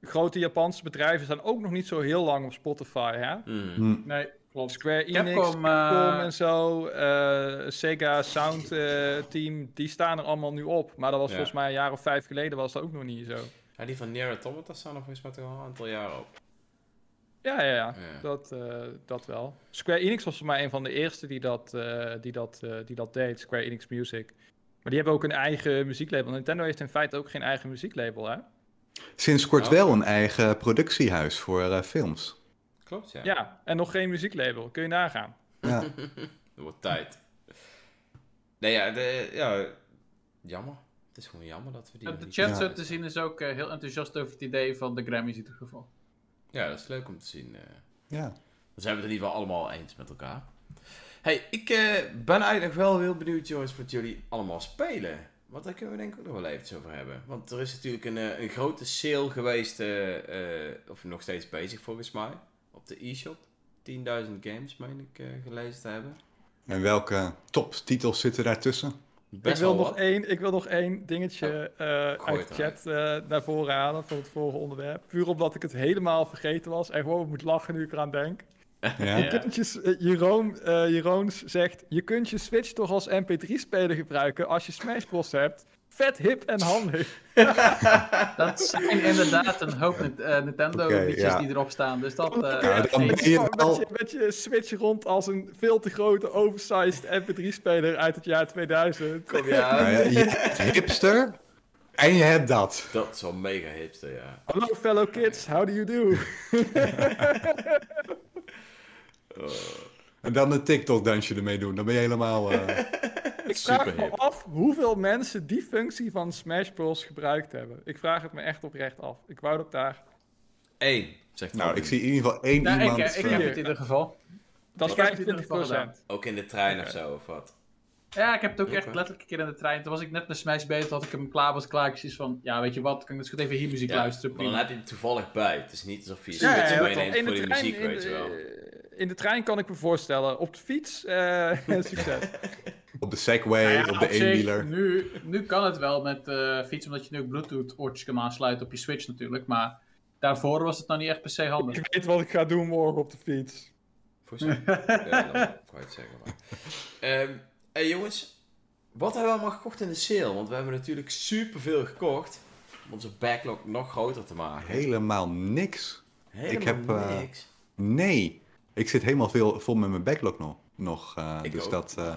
grote Japanse bedrijven staan ook nog niet zo heel lang op Spotify, hè? Hmm. Hm. nee, klopt. Square Enix, Capcom, Capcom, eh, en zo, eh, Sega Sound eh, Team, die staan er allemaal nu op. Maar dat was Ja. volgens mij een jaar of vijf geleden was dat ook nog niet zo. Ja, die van Nier Automata staan er volgens mij toch al een aantal jaar op. Ja, ja, ja. Ja. Dat, eh, dat wel. Square Enix was voor mij een van de eerste die dat, eh, die dat, eh, die dat deed, Square Enix Music. Maar die hebben ook een eigen muzieklabel. Nintendo heeft in feite ook geen eigen muzieklabel, hè? Sinds kort Oh. wel een eigen productiehuis voor eh, films. Klopt, ja. Ja. en nog geen muzieklabel. Kun je nagaan. Ja. Het wordt tijd. Nee, ja, de, ja, jammer. Het is gewoon jammer dat we die... De chat Ja. zo te zien is ook eh, heel enthousiast over het idee van de Grammys in ieder geval. Ja, dat is leuk om te zien. eh. ja. Dan zijn we het in ieder geval allemaal eens met elkaar. hey, ik eh, ben eigenlijk wel heel benieuwd, jongens, wat jullie allemaal spelen. Want daar kunnen we denk ik ook nog wel even over hebben. Want er is natuurlijk een, een grote sale geweest, eh, eh, of nog steeds bezig volgens mij, op de e-shop. 10.000 games, meen ik, eh, gelezen te hebben. En welke toptitels zitten daartussen? Best ik, wil nog wat. één, ik wil nog één dingetje eh, gooi uit de chat eh, naar voren halen voor het vorige onderwerp. Puur omdat ik het helemaal vergeten was en gewoon moet lachen nu ik eraan denk. Ja. Je kunt je, eh, Jeroen, eh, Jeroens zegt, je kunt je Switch toch als mp3-speler gebruiken als je Smash Bros hebt. Vet hip en handig. Dat zijn inderdaad een hoop eh, Nintendo Oké, liedjes ja. die erop staan. Dus dat... eh, Ja, dan ben je met, al- je, met je Switch rond als een veel te grote oversized MP3-speler uit het jaar 2000. Kom je aan? Nou ja, je hebt hipster en je hebt dat. Dat is wel mega hipster, ja. Hallo fellow kids, how do you do? Oh, En dan een TikTok-dansje ermee doen. Dan ben je helemaal... eh, Ik vraag Super me hip. af hoeveel mensen die functie van Smash Bros. gebruikt hebben. Ik vraag het me echt oprecht af. Ik wou dat daar... Eén, zegt nou, Robin. ik zie in ieder geval één Nou, ik, iemand... ik eh, heb het in ieder geval. Dat is Ik heb het in ieder 25 geval gedaan. Ook in de trein of zo, of wat? Ja, ik heb het ook echt letterlijk een keer in de trein. Toen was ik net met Smash bezig, had ik hem klaar was klaar. Ik zoiets van, ja, weet je wat, kan ik dus goed even hier muziek Ja, luisteren. maar dan heb je het toevallig bij. Het is niet alsof je je Ja, ja, ja, in voor de trein, muziek, in weet je wel. In de trein kan ik me voorstellen. Op de fiets, eh, succes. Op de Segway, ja, op de eenwieler. Nu, nu kan het wel met eh fietsen, omdat je nu ook Bluetooth oortjes kan aansluiten op je Switch natuurlijk. Maar daarvoor was het nou niet echt per se handig. ik weet wat ik ga doen morgen op de fiets. Voor zo. ja, het zeggen. Maar. Ehm, hey jongens, wat hebben we allemaal gekocht in de sale? Want we hebben natuurlijk superveel gekocht. Om onze backlog nog groter te maken. Helemaal niks. Helemaal ik heb, eh, niks. Nee. Ik zit helemaal veel, vol met mijn backlog nog. nog eh, Ik dus ook. dat... eh,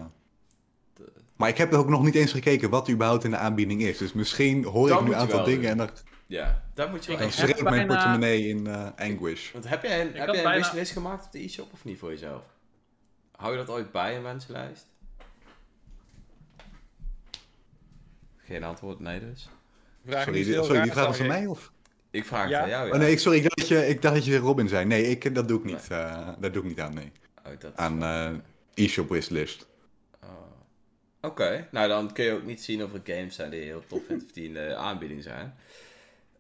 Maar ik heb ook nog niet eens gekeken wat überhaupt in de aanbieding is. Dus misschien hoor Dat ik nu een aantal dingen doen. en dan, Ja, dat moet je wel Ik dan schreeuwt mijn bijna- portemonnee in eh, anguish. Want heb jij een, heb jij een bijna- wishlist gemaakt op de e-shop of niet voor jezelf? Hou je dat ooit bij, een wensenlijst? Geen antwoord, nee dus. Vraag Sorry, die, heel sorry, die vraag was aan mij? Of? Ik vraag Ja? het aan jou, ja. Oh nee, ik, sorry, ik dacht, dat je, ik dacht dat je Robin zei. Nee, ik, dat doe ik niet. eh, dat doe ik niet aan, nee. Oh, dat Aan eh, e-shop wishlist. Oh. Oké, nou dan kun je ook niet zien of er games zijn die je heel tof vindt of die in de aanbieding zijn.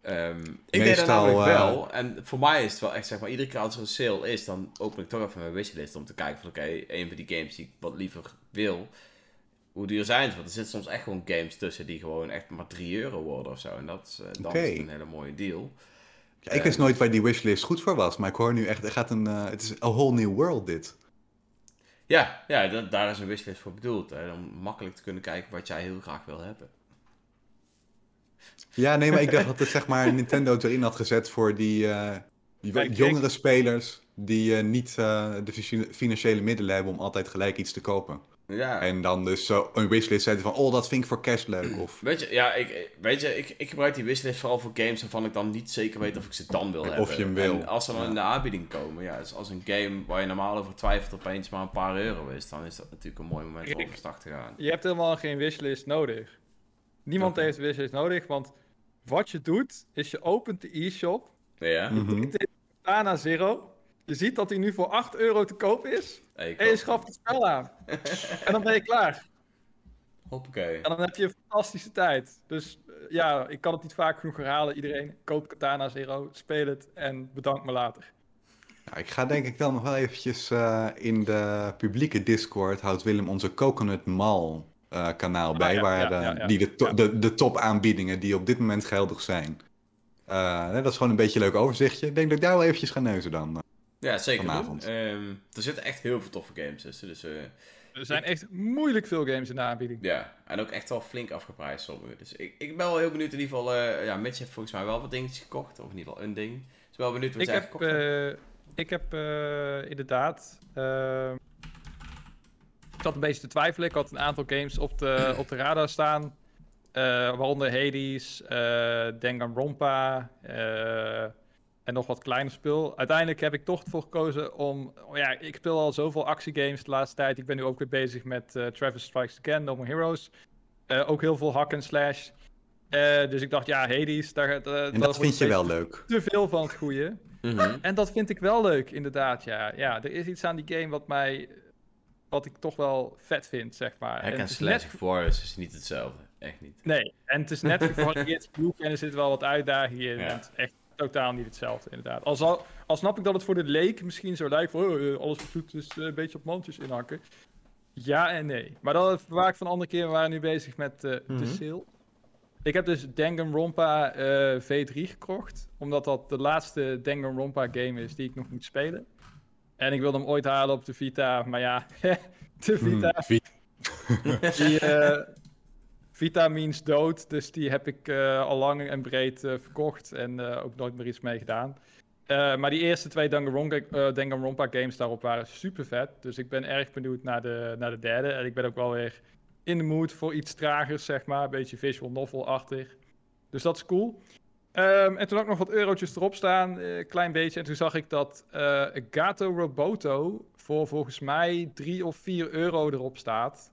Ehm, ik deed dat Meestal, namelijk eh, wel. En voor mij is het wel echt, zeg maar, iedere keer als er een sale is, dan open ik toch even mijn wishlist om te kijken van, oké, een van die games die ik wat liever wil, hoe duur zijn ze? Want er zitten soms echt gewoon games tussen die gewoon echt maar 3 euro worden of zo. En dat is, eh, dan is het een hele mooie deal. Ja, ik wist nooit waar die wishlist goed voor was. Maar ik hoor nu echt, er gaat een, eh, het is a whole new world dit. Ja, ja dat, daar is een wishlist voor bedoeld. Hè, om makkelijk te kunnen kijken wat jij heel graag wil hebben. Ja, nee, maar ik dacht dat het zeg maar Nintendo het erin had gezet voor die, eh, die Kijk, jongere spelers die eh, niet eh, de fi- financiële middelen hebben om altijd gelijk iets te kopen. Ja. En dan dus zo een wishlist zetten van, oh, dat vind ik voor cash leuk. Of, Weet je, ja, ik, weet je ik, ik gebruik die wishlist vooral voor games waarvan ik dan niet zeker weet of ik ze dan wil Of hebben. je hem wil. En als ze dan Ja. in de aanbieding komen, ja, dus als een game waar je normaal over twijfelt opeens maar een paar euro is, dan is dat natuurlijk een mooi moment om Rick. overstag te gaan. Je hebt helemaal geen wishlist nodig. Niemand heeft wishlist nodig, want wat je doet, is je opent de e-shop, Ja? Mhm. Dana Zero. Je ziet dat hij nu voor 8 euro te koop is. Hey, En je schaft het spel aan. en dan ben je klaar. Hoppakee. En dan heb je een fantastische tijd. Dus eh, ja, ik kan het niet vaak genoeg herhalen. Iedereen, koop Katana Zero, speel het en bedank me later. Nou, ik ga denk ik dan nog wel eventjes eh, in de publieke Discord houdt Willem onze Coconut Mall eh, kanaal bij, Ah, ja, waar ja, ja, ja. die de, to- Ja. de, de top aanbiedingen die op dit moment geldig zijn. Eh, dat is gewoon een beetje een leuk overzichtje. Ik denk dat ik daar wel eventjes ga neuzen dan. Ja, zeker doen. Vanavond. Ehm, er zitten echt heel veel toffe games tussen, dus eh, Er zijn echt moeilijk veel games in de aanbieding. ja. En ook echt wel flink afgeprijsd sommige. Dus ik, ik ben wel heel benieuwd in ieder geval, eh, ja, Mitch heeft volgens mij wel wat dingetjes gekocht, of in ieder geval een ding. Dus wel benieuwd wat Ik jij heb, gekocht eh, ik heb eh, inderdaad. ik zat een beetje te twijfelen. Ik had een aantal games op de, op de radar staan. eh, waaronder Hades, eh Danganronpa eh, en nog wat kleiner spul. Uiteindelijk heb ik toch ervoor gekozen om... oh ja, ik speel al zoveel actiegames de laatste tijd. Ik ben nu ook weer bezig met eh, Travis Strikes Again, No More Heroes. Eh, ook heel veel hack and slash. Eh, dus ik dacht, ja, Hades, daar, En dat vind je wel leuk. te veel van het goede. Mhm. En dat vind ik wel leuk, inderdaad. Ja, ja er is iets aan die game wat mij. wat ik toch wel vet vind, zeg maar. Hack En Slash net- Warriors is niet hetzelfde. Echt niet. Nee, en het is net gevarieerd en er zitten wel wat uitdagingen in. Ja. En het is echt totaal niet hetzelfde, inderdaad. Al, zal, al snap ik dat het voor de leek misschien zo lijkt van oh, eh, alles wat doet is eh, een beetje op mandjes inhakken. Ja en nee. Maar dat waar ik van andere keer. We waren nu bezig met eh, Mhm. de sale. Ik heb dus Danganronpa eh V3 gekocht. Omdat dat de laatste Danganronpa game is die ik nog moet spelen. En ik wilde hem ooit halen op de Vita. Maar ja, de Vita. Hmm, wie- Die, Vitamins dood, dus die heb ik eh, al lang en breed eh, verkocht en eh, ook nooit meer iets mee gedaan. Maar die eerste twee Danganronpa, games daarop waren super vet. Dus ik ben erg benieuwd naar de, naar de derde. En ik ben ook wel weer in de mood voor iets tragers, zeg maar. Een beetje visual novel-achtig. Dus dat is cool. Ehm, en toen ook nog wat eurotjes erop staan, een klein beetje. En toen zag ik dat eh Gato Roboto voor volgens mij 3 of 4 euro erop staat.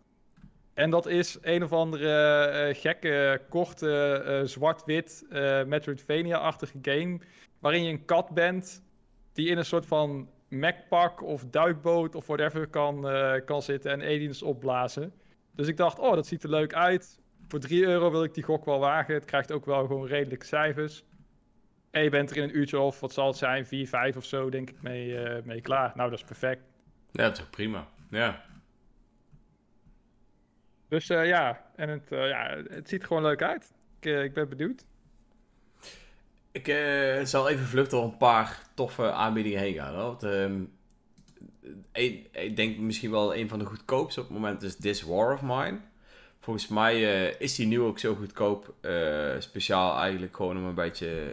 En dat is een of andere eh, gekke, korte, eh, zwart-wit, eh, Metroidvania-achtige game. Waarin je een kat bent die in een soort van mechpak of duikboot of whatever kan, kan zitten en aliens opblazen. Dus ik dacht, oh, dat ziet er leuk uit. Voor 3 euro wil ik die gok wel wagen. Het krijgt ook wel gewoon redelijke cijfers. En je bent er in een uurtje of, wat zal het zijn, 4, 5 of zo, denk ik, mee, mee klaar. Nou, dat is perfect. Ja, dat is prima. Ja. Dus eh, ja, en het, eh, ja, het ziet er gewoon leuk uit. Ik, eh, ik ben benieuwd. Ik zal even vlucht door een paar toffe aanbiedingen heen gaan. Hoor. Want, ehm, een- ik denk misschien wel een van de goedkoopste op het moment is This War of Mine. Volgens mij is die nu ook zo goedkoop. speciaal eigenlijk gewoon om een beetje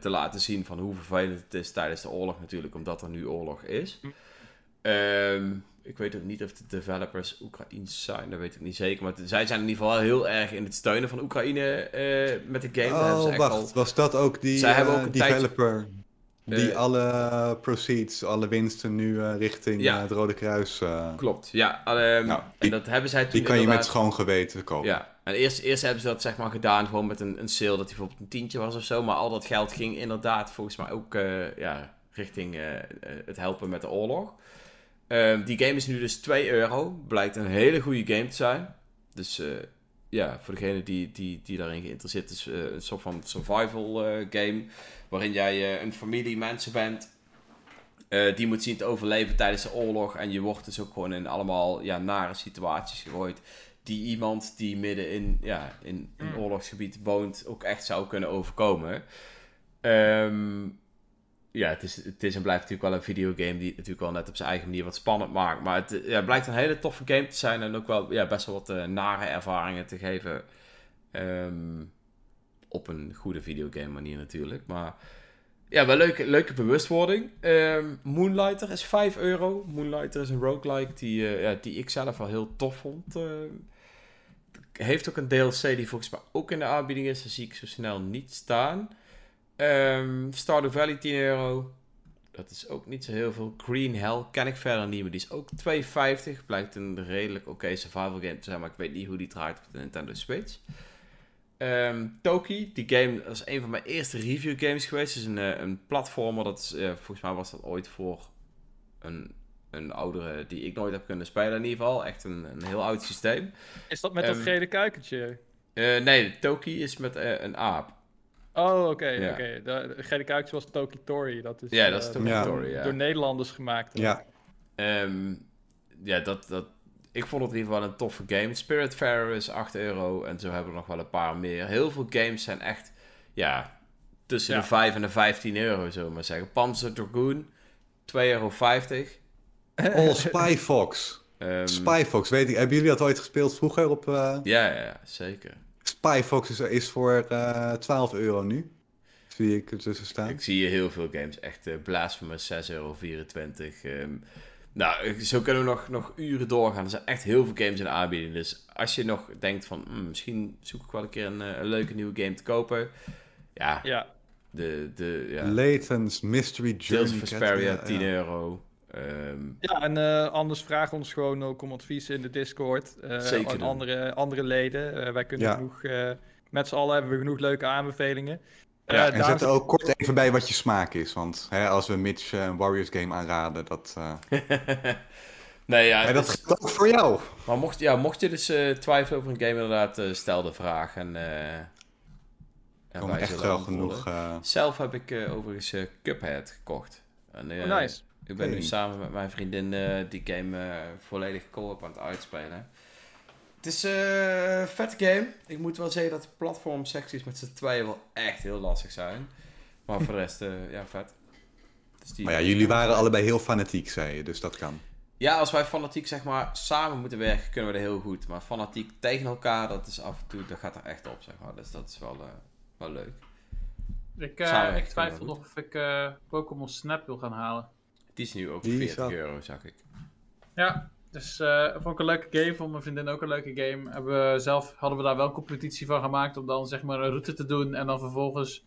te laten zien van hoe vervelend het is tijdens de oorlog natuurlijk. Omdat er nu oorlog is. Ehm, ik weet ook niet of de developers Oekraïens zijn. Dat weet ik niet zeker. Maar zij zijn in ieder geval heel erg in het steunen van Oekraïne eh, met de game. Ze Oh, echt wacht. al- Was dat ook die Zij eh, ook tijdje- developer die Eh, alle proceeds, alle winsten nu eh, richting Ja. eh, het Rode Kruis... eh, Klopt, ja. ehm, Nou, en die- dat hebben zij toen die kan je met schoon geweten kopen. Ja, en eerst, eerst hebben ze dat zeg maar gedaan gewoon met een, een sale dat die bijvoorbeeld een tientje was of zo. Maar al dat geld ging inderdaad volgens mij ook eh, ja, richting eh, eh, het helpen met de oorlog. Ehm, die game is nu dus 2 euro. Blijkt een hele goede game te zijn. Dus eh, ja, voor degene die, die, die daarin geïnteresseerd is, eh, een soort van survival eh, game. Waarin jij een familie mensen bent. die moet zien te overleven tijdens de oorlog. En je wordt dus ook gewoon in allemaal ja, nare situaties gegooid. Die iemand die midden in, ja, in een Mm. oorlogsgebied woont ook echt zou kunnen overkomen. Ehm, ja, het is, het is en blijft natuurlijk wel een videogame die natuurlijk wel net op zijn eigen manier wat spannend maakt. Maar het ja, blijkt een hele toffe game te zijn en ook wel ja, best wel wat eh, nare ervaringen te geven. Ehm, op een goede videogame manier natuurlijk. Maar ja, wel leuke, leuke bewustwording. Ehm, Moonlighter is 5 euro. Moonlighter is een roguelike die, eh, ja, die ik zelf wel heel tof vond. Ehm, heeft ook een DLC die volgens mij ook in de aanbieding is. Dat zie ik zo snel niet staan. Ehm, Stardew Valley 10 euro. Dat is ook niet zo heel veel. Green Hell ken ik verder niet, maar die is ook 2,50. Blijkt een redelijk oké survival game te zijn, maar ik weet niet hoe die draait op de Nintendo Switch. Ehm, Toki, die game dat is een van mijn eerste review games geweest. Het is een, eh, een platformer. Dat is, eh, volgens mij was dat ooit voor een, een oudere die ik nooit heb kunnen spelen in ieder geval. Echt een, een heel oud systeem. Is dat met dat Ehm, gele kuikentje? Eh, nee, Toki is met een aap. Oh, oké, Ja. oké. Kuikentje was Toki Tori. Dat is, Ja, dat is eh, Toki Ja. Tori, ja. door Nederlanders gemaakt. Ja. Ehm, ja, dat, dat, ik vond het in ieder geval een toffe game. Spiritfarer is 8 euro en zo hebben we nog wel een paar meer. Heel veel games zijn echt, ja, tussen Ja. de 5 en de 15 euro, zullen we maar zeggen. Panzer Dragoon, 2,50 euro. Oh, Spy Fox. Ehm, Spy Fox, weet ik. Hebben jullie dat ooit gespeeld vroeger op... eh, ja, ja, ja, zeker. Spy Fox is, is voor eh 12 euro nu. Zie ik ertussen staan. Ik zie hier heel veel games. Echt uh, blasphemous, 6,24 euro. Ehm, nou, zo kunnen we nog, nog uren doorgaan. Er zijn echt heel veel games in de aanbieding. Dus als je nog denkt van, hmm, misschien zoek ik wel een keer een, eh, een leuke nieuwe game te kopen. Ja, Ja, de, de ja, Layton's Mystery Journey. Tales of Vesperia, Ja, 10 ja. euro. Ehm, ja en eh, anders vraag ons gewoon ook om advies in de Discord. eh, Zeker aan andere, andere leden. Eh, wij kunnen Ja. genoeg, eh, met z'n allen hebben we genoeg leuke aanbevelingen. Eh, Ja, En zet er ook kort even bij wat je smaak is. Want hè, als we Mitch eh, een Warriors game aanraden, dat... eh, nee, ja, maar dat dus- geldt ook voor jou. maar mocht, ja, mocht je dus eh, twijfelen over een game, inderdaad, eh, stel de vraag. En, eh, en Er komen wij echt wel genoeg... eh, Zelf heb ik eh, overigens eh, Cuphead gekocht. En, eh, Oh, nice. Ik ben nu samen met mijn vriendin eh, die game eh, volledig co-op aan het uitspelen. Het is eh, een vette game. Ik moet wel zeggen dat de platformsecties met z'n tweeën wel echt heel lastig zijn. Maar voor de rest, eh, ja, vet. Dus die- Maar ja, jullie waren allebei heel fanatiek, zei je. Dus dat kan. Ja, als wij fanatiek zeg maar samen moeten werken, kunnen we dat heel goed. Maar fanatiek tegen elkaar, dat is af en toe, dat gaat er echt op, zeg maar. Dus dat is wel, eh, wel leuk. Ik, eh, ik echt twijfel nog of ik eh, Pokémon Snap wil gaan halen. Die is nu ook Die 40 zat- euro, zag ik. Ja, dus eh vond ik een leuke game. Vond mijn vriendin ook een leuke game. Hebben we zelf hadden we daar wel een competitie van gemaakt om dan zeg maar een route te doen. En dan vervolgens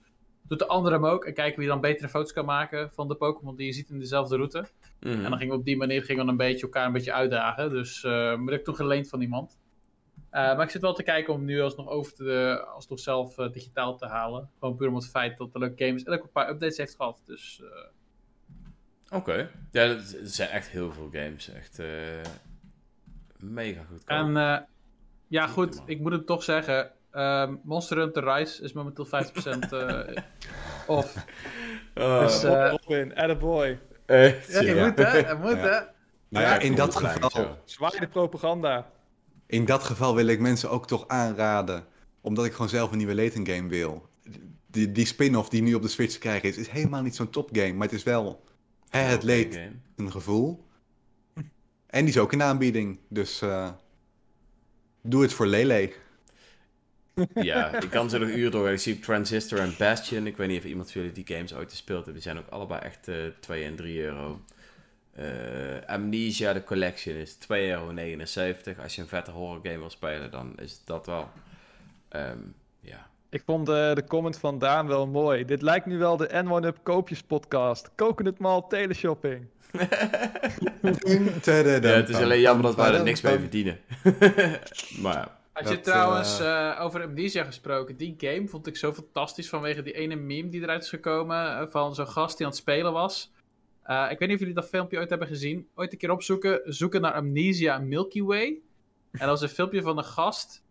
doet de andere hem ook. En kijken wie dan betere foto's kan maken van de Pokémon die je ziet in dezelfde route. Mhm. En dan gingen we op die manier gingen we een beetje elkaar een beetje uitdagen. Dus eh maar dat heb ik toen geleend van iemand. Eh, maar ik zit wel te kijken om nu alsnog over te, alsnog zelf eh, digitaal te halen. Gewoon puur om het feit dat het een leuke game is. En ook een paar updates heeft gehad. Dus Oké. Ja, dat- er zijn echt heel veel games. Echt eh, mega goed. En eh, ja, goed, ik moet het toch zeggen. ehm, Monster Hunter Rise is momenteel 50% eh off. Oh, dus, eh, Robin, attaboy. echt, Ja, je ja. moet hè, je moet Ja. hè. Nou ja, in dat, geval, zo. Zwaai de propaganda. in dat geval wil ik mensen ook toch aanraden. Omdat ik gewoon zelf een nieuwe Layton game wil. Die, die spin-off die nu op de Switch te krijgen is, is helemaal niet zo'n topgame. Maar het is wel hè, het leed een gevoel. En die is ook in aanbieding. Dus eh, doe het voor Lele. Ja, ik kan zo nog uren door. Ik zie Transistor en Bastion. Ik weet niet of iemand van jullie die games ooit gespeeld hebben. Die zijn ook allebei echt eh 2 en 3 euro. Eh, Amnesia, de collection, is 2,79 euro. Als je een vette horror game wil spelen, dan is dat wel. Ehm. Ik vond eh, de comment van Daan wel mooi. Dit lijkt nu wel de N1-Up koopjes podcast. Coconut Mall teleshopping. ja, het is alleen jammer dat wij er niks mee verdienen. maar ja. Had je Dat, trouwens eh, over Amnesia gesproken, die game vond ik zo fantastisch vanwege die ene meme die eruit is gekomen eh, van zo'n gast die aan het spelen was. Eh, ik weet niet of jullie dat filmpje ooit hebben gezien. Ooit een keer opzoeken, zoeken naar Amnesia Milky Way. En dat was een filmpje van een gast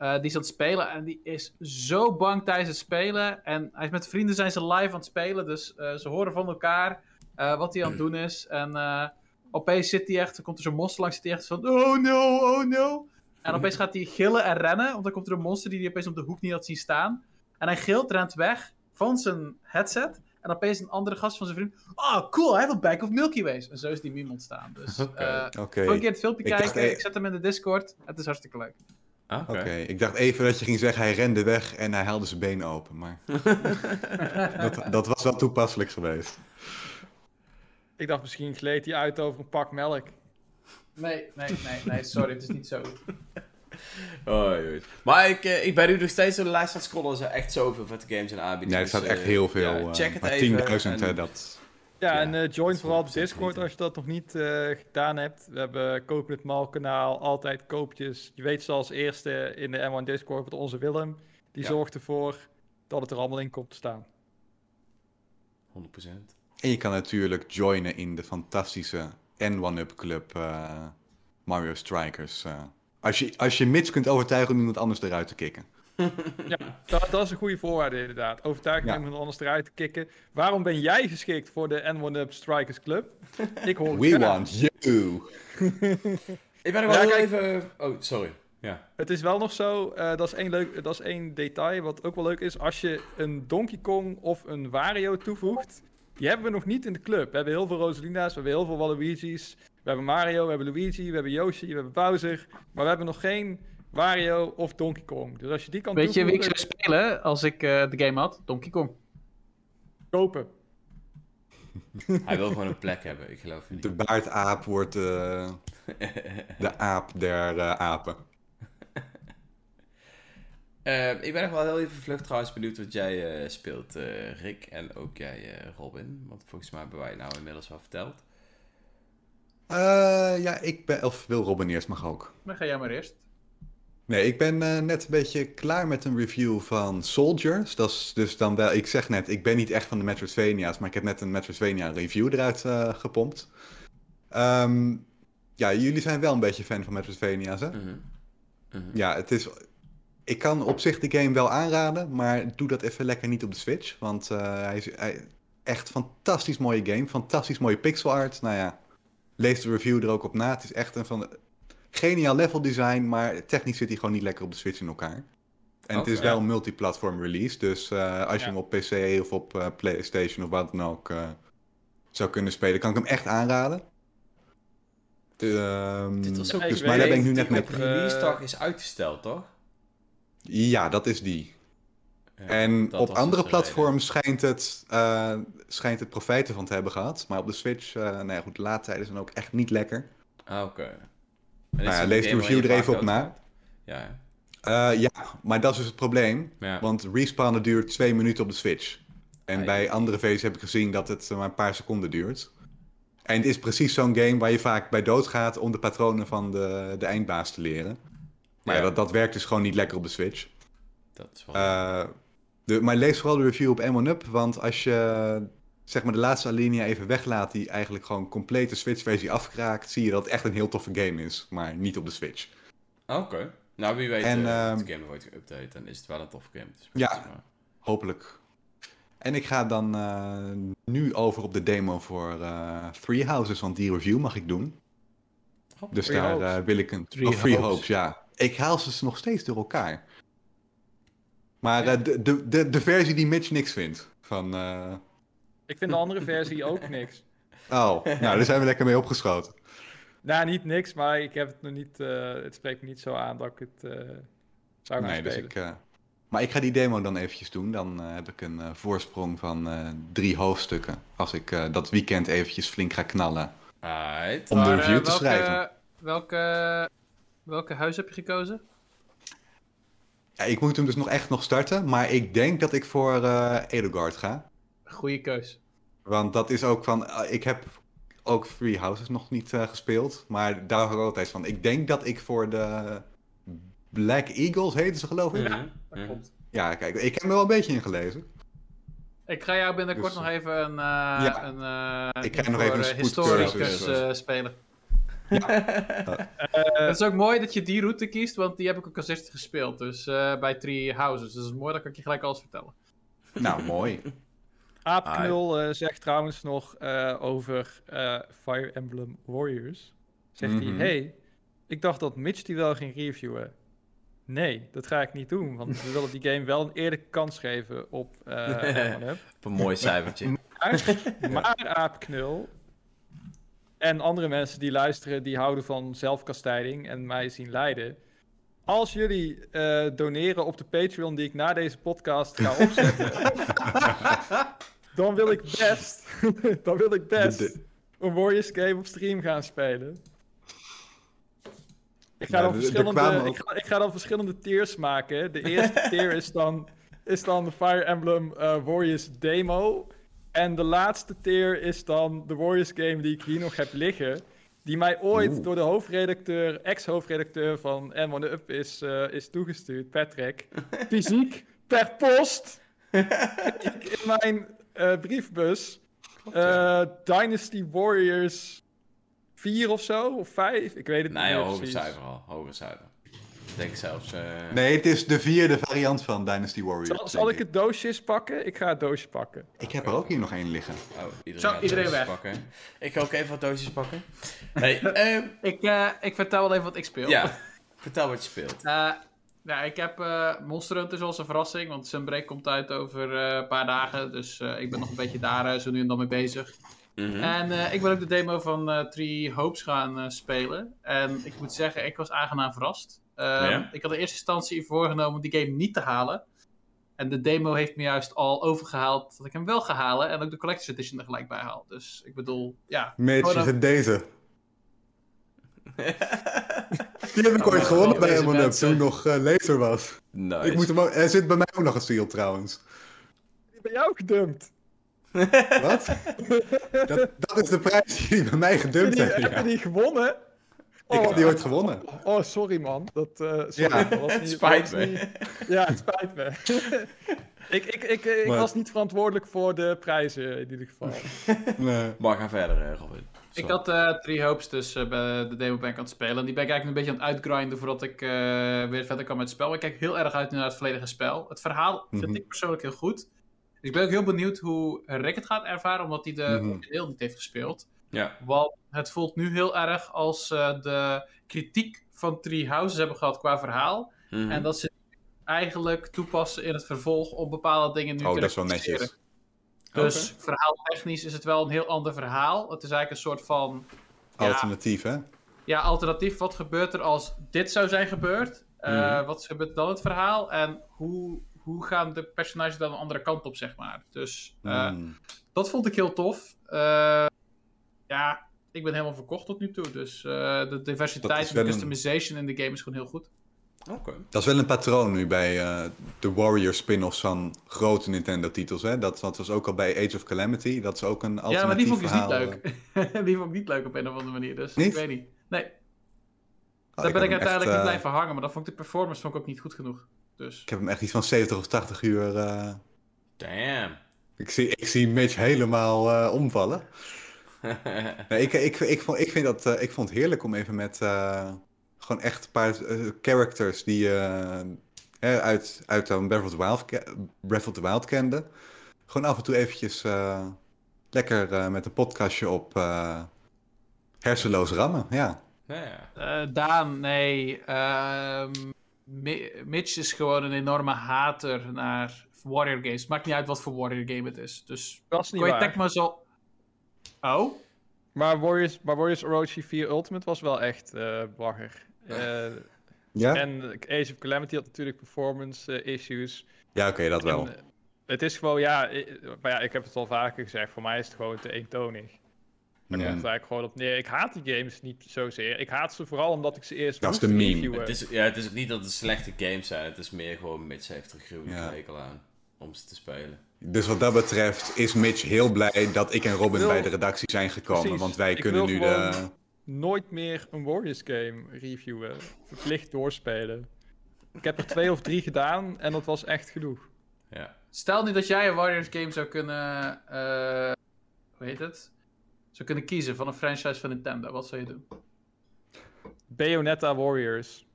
eh, die is aan het spelen en die is zo bang tijdens het spelen. En hij is met vrienden zijn ze live aan het spelen, dus eh, ze horen van elkaar eh, wat hij aan het doen is. En opeens zit hij echt, er komt er zo'n monster langs, zit hij echt van oh no, oh no. En opeens gaat hij gillen en rennen, want dan komt er een monster die hij opeens op de hoek niet had zien staan. En hij gilt, rent weg van zijn headset. En opeens een andere gast van zijn vriend. Oh, cool, hij heeft een Bank of Milky Ways. En zo is die meme ontstaan. Dus Oké, Wil een keer het filmpje Ik dacht, kijken? Ik zet hem in de Discord. Het is hartstikke leuk. Ah, Oké. Ik dacht even dat je ging zeggen hij rende weg en hij haalde zijn benen open. Maar dat, dat was wel toepasselijk geweest. Ik dacht misschien gleed hij uit over een pak melk. Nee, nee, nee, nee, sorry, het is niet zo. Oh, joh. Maar ik, eh, ik ben nu nog steeds door de lijst aan het scrollen. Er zijn echt zoveel vette games in aanbieding. Nee, er Dus, staat echt eh, heel veel. ja, check het maar even. 10.000, en- hè, dat... Ja, Ja, en eh, join vooral op 100% Discord als je dat nog niet eh, gedaan hebt. We hebben Coconut Mall kanaal, altijd koopjes. Je weet zoals eerste in de M1 Discord met onze Willem. Die Ja. zorgt ervoor dat het er allemaal in komt te staan. 100%. En je kan natuurlijk joinen in de fantastische N1-Up Club eh, Mario Strikers. als, je, als je Mitch kunt overtuigen om iemand anders eruit te kicken. Ja, dat, dat is een goede voorwaarde inderdaad. Overtuig Ja. iemand anders eruit te kicken. Waarom ben jij geschikt voor de N1-Up Strikers Club? Ik hoor We graag. want you! Ik ben er Ja, wel kijk- even... Oh, sorry. Ja. Het is wel nog zo, eh, dat, is één leuk, dat is één detail wat ook wel leuk is. Als je een Donkey Kong of een Wario toevoegt, die hebben we nog niet in de club. We hebben heel veel Rosalina's, we hebben heel veel Waluigi's. We hebben Mario, we hebben Luigi, we hebben Yoshi, we hebben Bowser. Maar we hebben nog geen Wario of Donkey Kong. Dus als je die kan Weet je wie ik zou spelen als ik eh, de game had? Donkey Kong. kopen. Hij wil gewoon een plek hebben, ik geloof niet. De baardaap wordt eh, de aap der eh, apen. Eh, ik ben nog wel heel even vlug trouwens benieuwd wat jij eh, speelt, eh, Rick. En ook jij, eh, Robin. Want volgens mij hebben wij nou inmiddels wel verteld. Eh, ja, ik ben... Of wil Robin eerst, mag ook. Dan ga jij maar eerst. Nee, ik ben eh, net een beetje klaar met een review van Soldiers. Dat is dus dan wel... Ik zeg net, ik ben niet echt van de Metroidvania's, maar ik heb net een Metroidvania review eruit eh, gepompt. Ehm, ja, jullie zijn wel een beetje fan van Metroidvania's, hè? Mhm. Mhm. Ja, het is... Ik kan op zich de game wel aanraden, maar doe dat even lekker niet op de Switch. Want eh, hij is hij, echt fantastisch mooie game, fantastisch mooie pixel art. Nou ja, lees de review er ook op na. Het is echt een van de... Geniaal level design, maar technisch zit hij gewoon niet lekker op de Switch in elkaar. En het is Oké. wel een multiplatform release, dus eh, als je hem op PC of op eh, PlayStation of wat dan ook eh, zou kunnen spelen, kan ik hem echt aanraden. Ehm, Dit was ook dus, maar daar ben ik nu net mee. op release dag is uitgesteld, toch? Ja, dat is die. Ja, En op andere de platforms schijnt het, eh, schijnt het profijten van te hebben gehad. Maar op de Switch, eh nou ja, goed, de laadtijden zijn ook echt niet lekker. Ah, oké. Nou ja, lees de review er even op na. Ja. Eh, ja, maar dat is dus het probleem. Ja. Want respawnen duurt twee minuten op de Switch. En Ah, bij andere versies heb ik gezien dat het eh, maar een paar seconden duurt. En het is precies zo'n game waar je vaak bij doodgaat om de patronen van de, de eindbaas te leren. Maar ja, dat, dat werkt dus gewoon niet lekker op de Switch. Dat is wel... Eh, de, maar lees vooral de review op M1UP, want als je zeg maar de laatste alinea even weglaat die eigenlijk gewoon complete Switch-versie afkraakt, zie je dat het echt een heel toffe game is, maar niet op de Switch. Oké. Nou, wie weet, En, ehm, de game wordt geüpdate en is het wel een toffe game. te Ja. maar- Hopelijk. En ik ga dan eh, nu over op de demo voor eh Three Houses, want die review mag ik doen. Oh, Dus daar wil ik een... Three Three Hopes. Hopes, ja. Ik haal ze nog steeds door elkaar. Maar eh, de, de, de, de versie die Mitch niks vindt. Van, eh, Ik vind de andere versie ook niks. Oh, nou, daar zijn we lekker mee opgeschoten. Nou, niet niks, maar ik heb het nog niet. eh, het spreekt me niet zo aan dat ik het eh, zou gaan Nee, dus ik, eh, maar ik ga die demo dan eventjes doen. Dan heb ik een eh, voorsprong van eh, drie hoofdstukken. Als ik eh, dat weekend eventjes flink ga knallen. Om de review te welke, schrijven. Welke, welke huis heb je gekozen? Ja, ik moet hem dus nog echt nog starten. Maar ik denk dat ik voor eh Edelgard ga. Goeie keus. Want dat is ook van... eh, ik heb ook Three Houses nog niet eh, gespeeld. Maar daar hoor ik altijd van. Ik denk dat ik voor de Black Eagles heten ze geloof ik. Mhm, Dat klopt. Ja, kijk, ik heb er wel een beetje in gelezen. Ik ga jou binnenkort Dus, nog even een, eh ja. een eh, Ik voor, nog even een eh, historicus eh, spelen. Eh, Het is ook mooi dat je die route kiest, want die heb ik ook als eerste gespeeld. Dus eh, bij Three Houses. Dus het is mooi, dat kan ik je gelijk alles vertellen. Nou, mooi. Aapknul eh, zegt trouwens nog eh, over eh, Fire Emblem Warriors. Zegt Mhm. hij, hey, ik dacht dat Mitch die wel ging reviewen. Nee, dat ga ik niet doen, want we willen die game wel een eerlijke kans geven op M1UP. Op een mooi cijfertje. Maar, maar Aapknul en andere mensen die luisteren, die houden van zelfkastijding en mij zien lijden. Als jullie doneren op de Patreon die ik na deze podcast ga opzetten, dan wil ik best, dan wil ik best een Warriors game op stream gaan spelen. Ik ga, Ja, dan er- er verschillende, ik, ga, ik ga dan verschillende tiers maken. De eerste tier is dan, is dan de Fire Emblem eh, Warriors demo. En de laatste tier is dan de Warriors game die ik hier nog heb liggen. Die mij ooit Oeh. door de hoofdredacteur, ex-hoofdredacteur van M1UP is, eh, is toegestuurd, Patrick. Fysiek, per post. ik in mijn eh, briefbus. ja. eh, Dynasty Warriors 4 of zo, of 5. Ik weet het Nee, niet hoger precies. cijfer al. Hoger cijfer. Ik denk zelfs... eh, Nee, het is de vierde variant van Dynasty Warriors. Zal, zal ik het doosje eens pakken? Ik ga het doosje pakken. Ik heb er ook hier nog één liggen. Oh, iedereen, Zo, iedereen doosjes weg. Pakken. Ik ga ook even wat doosjes pakken. Hey, ehm, Ik, eh, ik vertel wel even wat ik speel. ja, vertel wat je speelt. Eh, nou, ik heb eh Monster Hunter zoals een verrassing, want Sunbreak komt uit over eh, een paar dagen. Dus eh, ik ben nog een beetje daar zo nu en dan mee bezig. Mhm. En eh, ik ben ook de demo van eh Three Hopes gaan eh, spelen. En ik moet zeggen, ik was aangenaam verrast. Ehm, Ja? Ik had in eerste instantie voorgenomen om die game niet te halen. En de demo heeft me juist al overgehaald dat ik hem wel ga halen. En ook de Collector's Edition er gelijk bij haal. Dus ik bedoel, ja. Dan- het deze? Die heb ik Oh, ooit gewonnen oh, bij M1UP mensen. toen nog eh laser was. Nice. Ik moet hem ook, hij zit bij mij ook nog een seal trouwens. Die ben jou gedumpt. Wat? dat, dat is de prijs die bij mij gedumpt die, hebben. heb je die gewonnen? Ik heb die ooit gewonnen. Oh, sorry man. Dat, eh sorry, Ja. dat was Het niet, spijt dat was me. niet- Ja, het spijt me. ik ik, ik, ik Maar- was niet verantwoordelijk voor de prijzen in ieder geval. Nee. Maar ga verder, eh, Ik had eh Three Hopes dus eh, bij de demo ben ik aan het spelen. En die ben ik eigenlijk een beetje aan het uitgrinden voordat ik eh, weer verder kan met het spel. Maar ik kijk heel erg uit naar het volledige spel. Het verhaal vind Mhm. ik persoonlijk heel goed. Ik ben ook heel benieuwd hoe Rick het gaat ervaren, omdat hij de Mhm. origineel niet heeft gespeeld. Ja. Want het voelt nu heel erg als de kritiek van Three Houses hebben gehad qua verhaal. Mhm. En dat ze eigenlijk toepassen in het vervolg om bepaalde dingen nu Oh, te dat is wel netjes. Dus verhaaltechnisch is het wel een heel ander verhaal. Het is eigenlijk een soort van... Ja, Alternatief, hè? ja, alternatief, wat gebeurt er als dit zou zijn gebeurd? Eh, Mhm. Wat gebeurt dan het verhaal? En hoe, hoe gaan de personages dan een andere kant op, zeg maar? Dus eh, Hmm. dat vond ik heel tof. Eh, ja, ik ben helemaal verkocht tot nu toe. Dus de diversiteit en de een- customization in de game is gewoon heel goed. Oké. Dat is wel een patroon nu bij eh, de Warrior spin-offs van grote Nintendo-titels. Hè? Dat, dat was ook al bij Age of Calamity. Dat is ook een alternatief Ja, maar die vond ik dus niet leuk. die vond ik niet leuk op een of andere manier. Dus Niet? ik weet niet. Nee, eh. daar ik ben ik uiteindelijk echt, niet eh, blijven hangen. Maar dan vond ik de performance vond ik ook niet goed genoeg. Dus Ik heb hem echt iets van 70 of 80 uur. eh, Damn. ik, zie, ik zie Mitch helemaal eh, omvallen. Nee, ik, ik, ik, vond, ik, vind dat, eh, ik vond het heerlijk om even met eh, gewoon echt een paar eh, characters die je eh, uit, uit dan Breath of the Wild, Breath of the Wild kende. Gewoon af en toe eventjes eh, lekker eh, met een podcastje op eh, hersenloos rammen. Ja. ja, ja. Eh, Daan, nee. ehm, Mi- Mitch is gewoon een enorme hater naar Warrior games. Maakt niet uit wat voor Warrior game het is. Dus Dat is niet waar. Tecmo zal... Oh? Maar Warriors, maar Warriors Orochi 4 Ultimate was wel echt eh bagger. Eh, Ja? En Age of Calamity had natuurlijk performance eh, issues. Ja, oké, dat wel. En, eh, het is gewoon, ja, i- maar ja, ik heb het al vaker gezegd, voor mij is het gewoon te eentonig. Daar Ja. komt het eigenlijk gewoon op neer. Ik haat die games niet zozeer. Ik haat ze vooral omdat ik ze eerst Dat is de meme. Het is, ja, het is ook niet dat het slechte games zijn. Het is meer gewoon Mitch heeft er gruwelijk Ja. hekel aan om ze te spelen. Dus wat dat betreft is Mitch heel blij dat ik en Robin wil- bij de redactie zijn gekomen. Precies. Want wij Ik kunnen nu de... Nooit meer een Warriors game reviewen. Verplicht doorspelen. Ik heb er twee of drie gedaan en dat was echt genoeg. Ja. Stel nu dat jij een Warriors game zou kunnen... eh, hoe heet het? Zou kunnen kiezen van een franchise van Nintendo. Wat zou je doen? Bayonetta Warriors.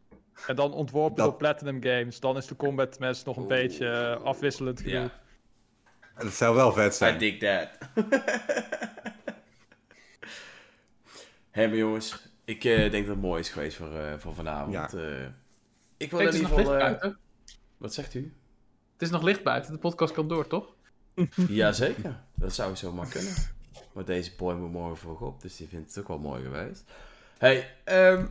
En dan ontworpen Dat- door Platinum Games. Dan is de combat nog een Oeh. beetje afwisselend genoeg. ja. Dat zou wel vet I zijn. dig that. Hé, maar jongens. Ik eh, denk dat het mooi is geweest voor, eh, voor vanavond. Ja. Eh, ik wil Kijk, in het is ieder nog licht geval... eh, buiten. wat zegt u? Het is nog licht buiten. De podcast kan door, toch? Jazeker, dat zou zomaar kunnen. Maar deze boy moet morgen vroeg op, dus die vindt het ook wel mooi geweest. Hey, ehm,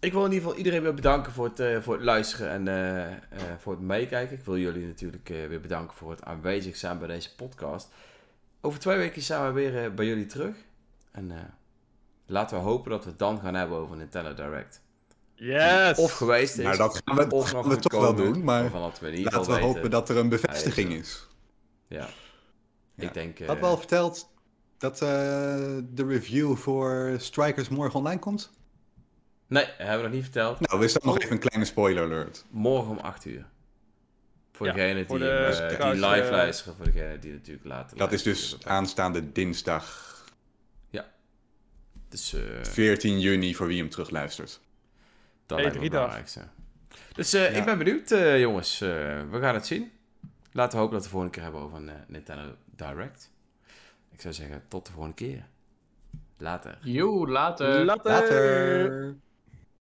ik wil in ieder geval iedereen weer bedanken voor het, eh, voor het luisteren en eh, eh, voor het meekijken. Ik wil jullie natuurlijk eh, weer bedanken voor het aanwezig zijn bij deze podcast. Over twee weken zijn we weer bij jullie terug. En eh, laten we hopen dat we het dan gaan hebben over Nintendo Direct. Yes! Of geweest is, Maar dat gaan we, of gaan nog we moet toch wel doen. Maar laten we hopen dat er een bevestiging is. Ja. Ja. Ik denk... eh, Had wel verteld dat eh, de review voor Strikers morgen online komt? Nee, hebben we nog niet verteld. Nou, is dat nog even een kleine spoiler alert. Morgen om 8 uur. Voor Ja, voor die, de eh, die live eh, luisteren, voor degenen die natuurlijk later Dat is dus aanstaande dinsdag Dus eh, 14 juni voor wie hem terugluistert. dat Hey, lijkt me belangrijkste. Dus eh, Ja. ik ben benieuwd, eh, jongens. Eh, we gaan het zien. Laten we hopen dat we de volgende keer hebben over een eh, Nintendo Direct. Ik zou zeggen, tot de volgende keer. Later. Joe, later. Later! Later!